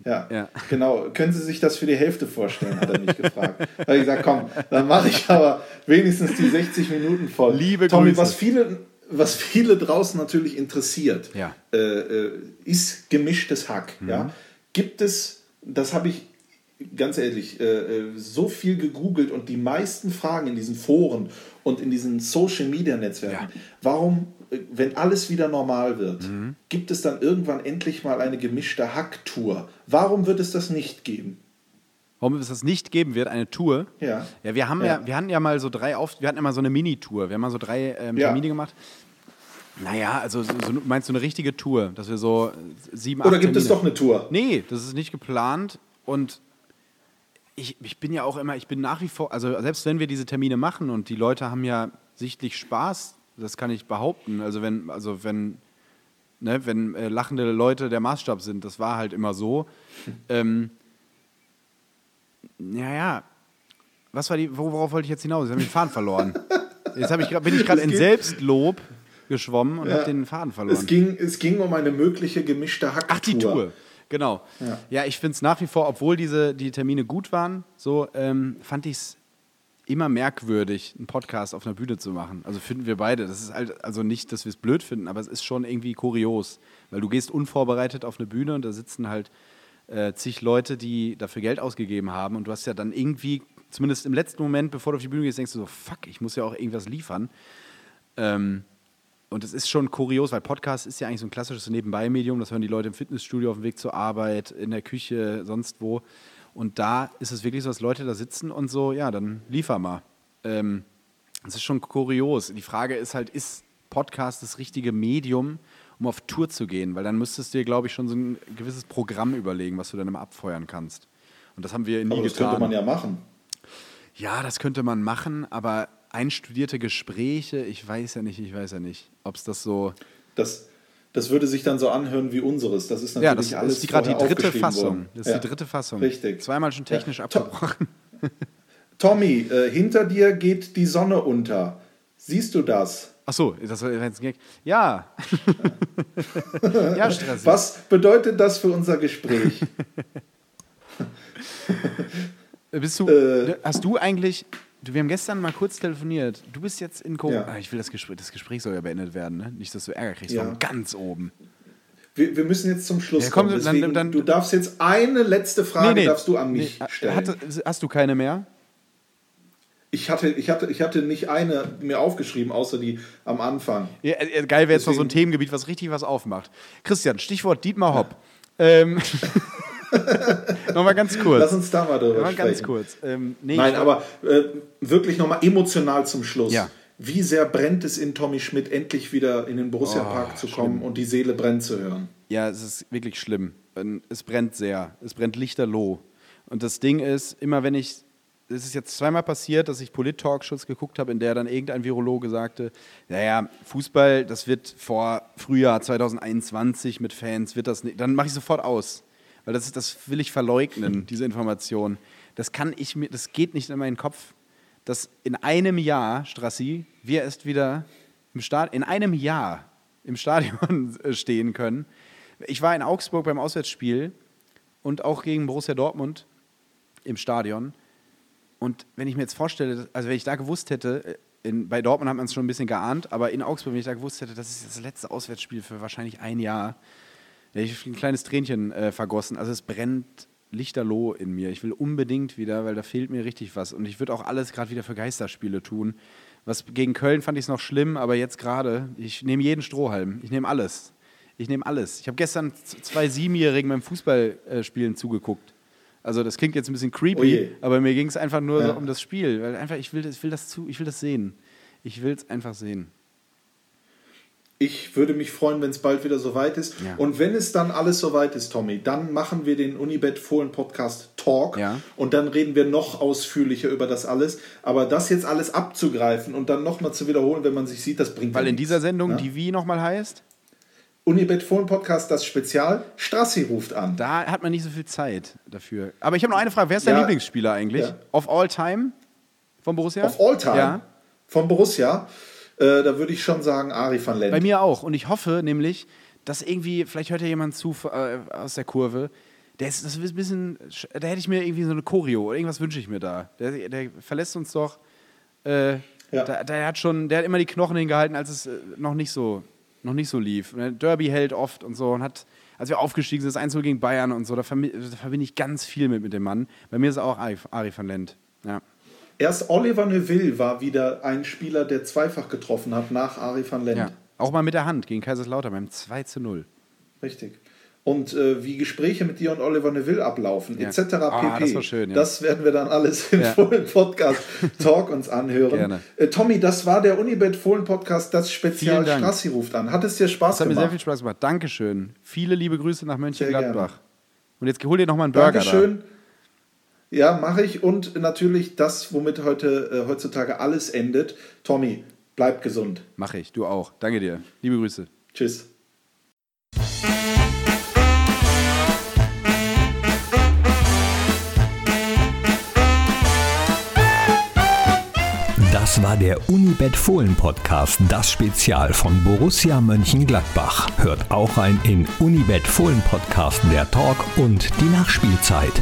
Ja, ja, genau. Können Sie sich das für die Hälfte vorstellen, hat er mich gefragt. Da habe ich gesagt, komm, dann mache ich aber wenigstens die 60 Minuten voll. Liebe Tommy, Grüße. was viele, was viele draußen natürlich interessiert, ja. äh, äh ist gemischtes Hack. Mhm. Ja? Gibt es, das habe ich ganz ehrlich, äh, äh, so viel gegoogelt und die meisten Fragen in diesen Foren und in diesen Social-Media-Netzwerken, ja. warum wenn alles wieder normal wird, mhm. gibt es dann irgendwann endlich mal eine gemischte Hacktour. Warum wird es das nicht geben? Warum es das nicht geben wird, eine Tour? Ja. Ja, wir haben ja, ja wir hatten ja mal so drei auf, wir hatten ja mal so eine Mini-Tour. Wir haben mal so drei ähm, Termine ja. gemacht. Naja, also so, meinst du eine richtige Tour, dass wir so sieben, acht Oder gibt Termine. es doch eine Tour? Nee, das ist nicht geplant und ich, ich bin ja auch immer, ich bin nach wie vor, also selbst wenn wir diese Termine machen und die Leute haben ja sichtlich Spaß das kann ich behaupten. Also wenn, also wenn, ne, wenn äh, lachende Leute der Maßstab sind, das war halt immer so. Ähm, naja, was war die, worauf wollte ich jetzt hinaus? Ich habe den Faden verloren. Jetzt ich, bin ich gerade in Selbstlob geschwommen und ja, habe den Faden verloren. Es ging, es ging um eine mögliche gemischte Hacktour. Ach, die Tour. Genau. Ja, ja ich finde es nach wie vor, obwohl diese die Termine gut waren, so ähm, fand ich es immer merkwürdig, einen Podcast auf einer Bühne zu machen. Also finden wir beide. Das ist halt, also nicht, dass wir es blöd finden, aber es ist schon irgendwie kurios. Weil du gehst unvorbereitet auf eine Bühne und da sitzen halt äh, zig Leute, die dafür Geld ausgegeben haben. Und du hast ja dann irgendwie, zumindest im letzten Moment, bevor du auf die Bühne gehst, denkst du so, fuck, ich muss ja auch irgendwas liefern. Ähm, und es ist schon kurios, weil Podcast ist ja eigentlich so ein klassisches Nebenbei-Medium. Das hören die Leute im Fitnessstudio, auf dem Weg zur Arbeit, in der Küche, sonst wo. Und da ist es wirklich so, dass Leute da sitzen und so, ja, dann liefer mal. Ähm, ist schon kurios. Die Frage ist halt, ist Podcast das richtige Medium, um auf Tour zu gehen? Weil dann müsstest du dir, glaube ich, schon so ein gewisses Programm überlegen, was du dann immer abfeuern kannst. Und das haben wir nie aber das getan. Das könnte man ja machen. Ja, das könnte man machen, aber einstudierte Gespräche, ich weiß ja nicht, ich weiß ja nicht, ob es das so. Das, Das würde sich dann so anhören wie unseres. Das ist natürlich ja, das, alles ist gerade die dritte Fassung. Worden. Das ist ja. die dritte Fassung. Richtig. Zweimal schon technisch ja. abgebrochen. (laughs) Tommy, äh, hinter dir geht die Sonne unter. Siehst du das? Ach so, das war jetzt ein Gag. Ja. (laughs) ja, Strassi. Was bedeutet das für unser Gespräch? Bist du, äh, hast du eigentlich, wir haben gestern mal kurz telefoniert, du bist jetzt in Corona, ja. Ah, ich will das Gespräch, das Gespräch soll ja beendet werden, ne? nicht, dass du Ärger kriegst, ja. von ganz oben. Wir, wir, müssen jetzt zum Schluss ja, komm, kommen, Deswegen, dann, dann, du darfst jetzt eine letzte Frage nee, nee, darfst du an mich nee, stellen. Hatte, hast du keine mehr? Ich hatte, ich, hatte, ich hatte nicht eine mir aufgeschrieben, außer die am Anfang. Ja, äh, geil wäre jetzt noch so ein Themengebiet, was richtig was aufmacht. Christian, Stichwort Dietmar Hopp. Ähm, (laughs) nochmal ganz kurz. Lass uns da mal drüber mal sprechen. ganz kurz. Ähm, nee, Nein, aber äh, wirklich nochmal emotional zum Schluss. Ja. Wie sehr brennt es in Tommy Schmidt, endlich wieder in den Borussia Park oh, zu kommen schlimm. und die Seele brennt zu hören? Ja, es ist wirklich schlimm. Es brennt sehr. Es brennt lichterloh. Und das Ding ist, immer wenn ich es ist jetzt zweimal passiert, dass ich Polit-Talkshows geguckt habe, in der dann irgendein Virologe sagte, naja, Fußball, das wird vor Frühjahr 2021 mit Fans, wird das nicht, dann mache ich sofort aus. Weil das, ist, das will ich verleugnen, (laughs) diese Information. Das kann ich mir, das geht nicht in meinen Kopf, dass in einem Jahr, Strassi, wir erst wieder im Stadion, in einem Jahr im Stadion (laughs) stehen können. Ich war in Augsburg beim Auswärtsspiel und auch gegen Borussia Dortmund im Stadion. Und wenn ich mir jetzt vorstelle, also wenn ich da gewusst hätte, äh, in, bei Dortmund hat man es schon ein bisschen geahnt, aber in Augsburg, wenn ich da gewusst hätte, das ist das letzte Auswärtsspiel für wahrscheinlich ein Jahr, hätte ich ein kleines Tränchen äh, vergossen. Also es brennt lichterloh in mir. Ich will unbedingt wieder, weil da fehlt mir richtig was. Und ich würde auch alles gerade wieder für Geisterspiele tun. Was gegen Köln fand ich es noch schlimm, aber jetzt gerade, ich nehme jeden Strohhalm. Ich nehme alles. Ich nehme alles. Ich habe gestern zwei Siebenjährigen beim Fußballspielen zugeguckt. Also das klingt jetzt ein bisschen creepy, oh aber mir ging es einfach nur ja. so um das Spiel, weil einfach ich will, ich will das zu, ich will das sehen. Ich will es einfach sehen. Ich würde mich freuen, wenn es bald wieder soweit ist. Ja. Und wenn es dann alles soweit ist, Tommy, dann machen wir den Unibet Fohlen Podcast Talk ja. und dann reden wir noch ausführlicher über das alles. Aber das jetzt alles abzugreifen und dann nochmal zu wiederholen, wenn man sich sieht, das bringt Weil in nichts. dieser Sendung, ja? die wie nochmal heißt? Unibet Phone Podcast, das Spezial. Strassi ruft an. Da hat man nicht so viel Zeit dafür. Aber ich habe noch eine Frage. Wer ist dein ja, Lieblingsspieler eigentlich? Ja. Of all time von Borussia? Of all time? Ja. Von Borussia? Äh, da würde ich schon sagen Ari van Lent. Bei mir auch. Und ich hoffe nämlich, dass irgendwie, vielleicht hört ja jemand zu äh, aus der Kurve, der ist, das ist ein bisschen, da hätte ich mir irgendwie so eine Choreo oder irgendwas wünsche ich mir da. Der, der verlässt uns doch. Äh, ja. der, der, hat schon, der hat immer die Knochen hingehalten, als es äh, noch nicht so noch nicht so lief. Ne, Derby hält oft und so und hat, als wir aufgestiegen sind, das 1 gegen Bayern und so, da, da verbinde ich ganz viel mit, mit dem Mann. Bei mir ist er auch Ari, Ari van Lent. Ja. Erst Oliver Neuville war wieder ein Spieler, der zweifach getroffen hat nach Ari van Lent. Ja, auch mal mit der Hand gegen Kaiserslautern beim 2 zu 0. Richtig und äh, wie Gespräche mit dir und Oliver Neville ablaufen, ja. etc. Ah, das, war schön, ja. das werden wir dann alles im ja. Fohlen-Podcast Talk uns anhören. Gerne. Äh, Tommy, das war der Unibet Fohlen-Podcast, das Spezial Strassi ruft an. Hat es dir Spaß gemacht? Das hat mir sehr viel Spaß gemacht. Dankeschön. Viele liebe Grüße nach Mönchengladbach. Und jetzt hol dir noch mal einen Burger Dankeschön. Da. Ja, mache ich. Und natürlich das, womit heute äh, heutzutage alles endet. Tommy, bleib gesund. Mache ich. Du auch. Danke dir. Liebe Grüße. Tschüss. Das war der Unibet Fohlen Podcast, das Spezial von Borussia Mönchengladbach. Hört auch ein in Unibet Fohlen Podcast der Talk und die Nachspielzeit.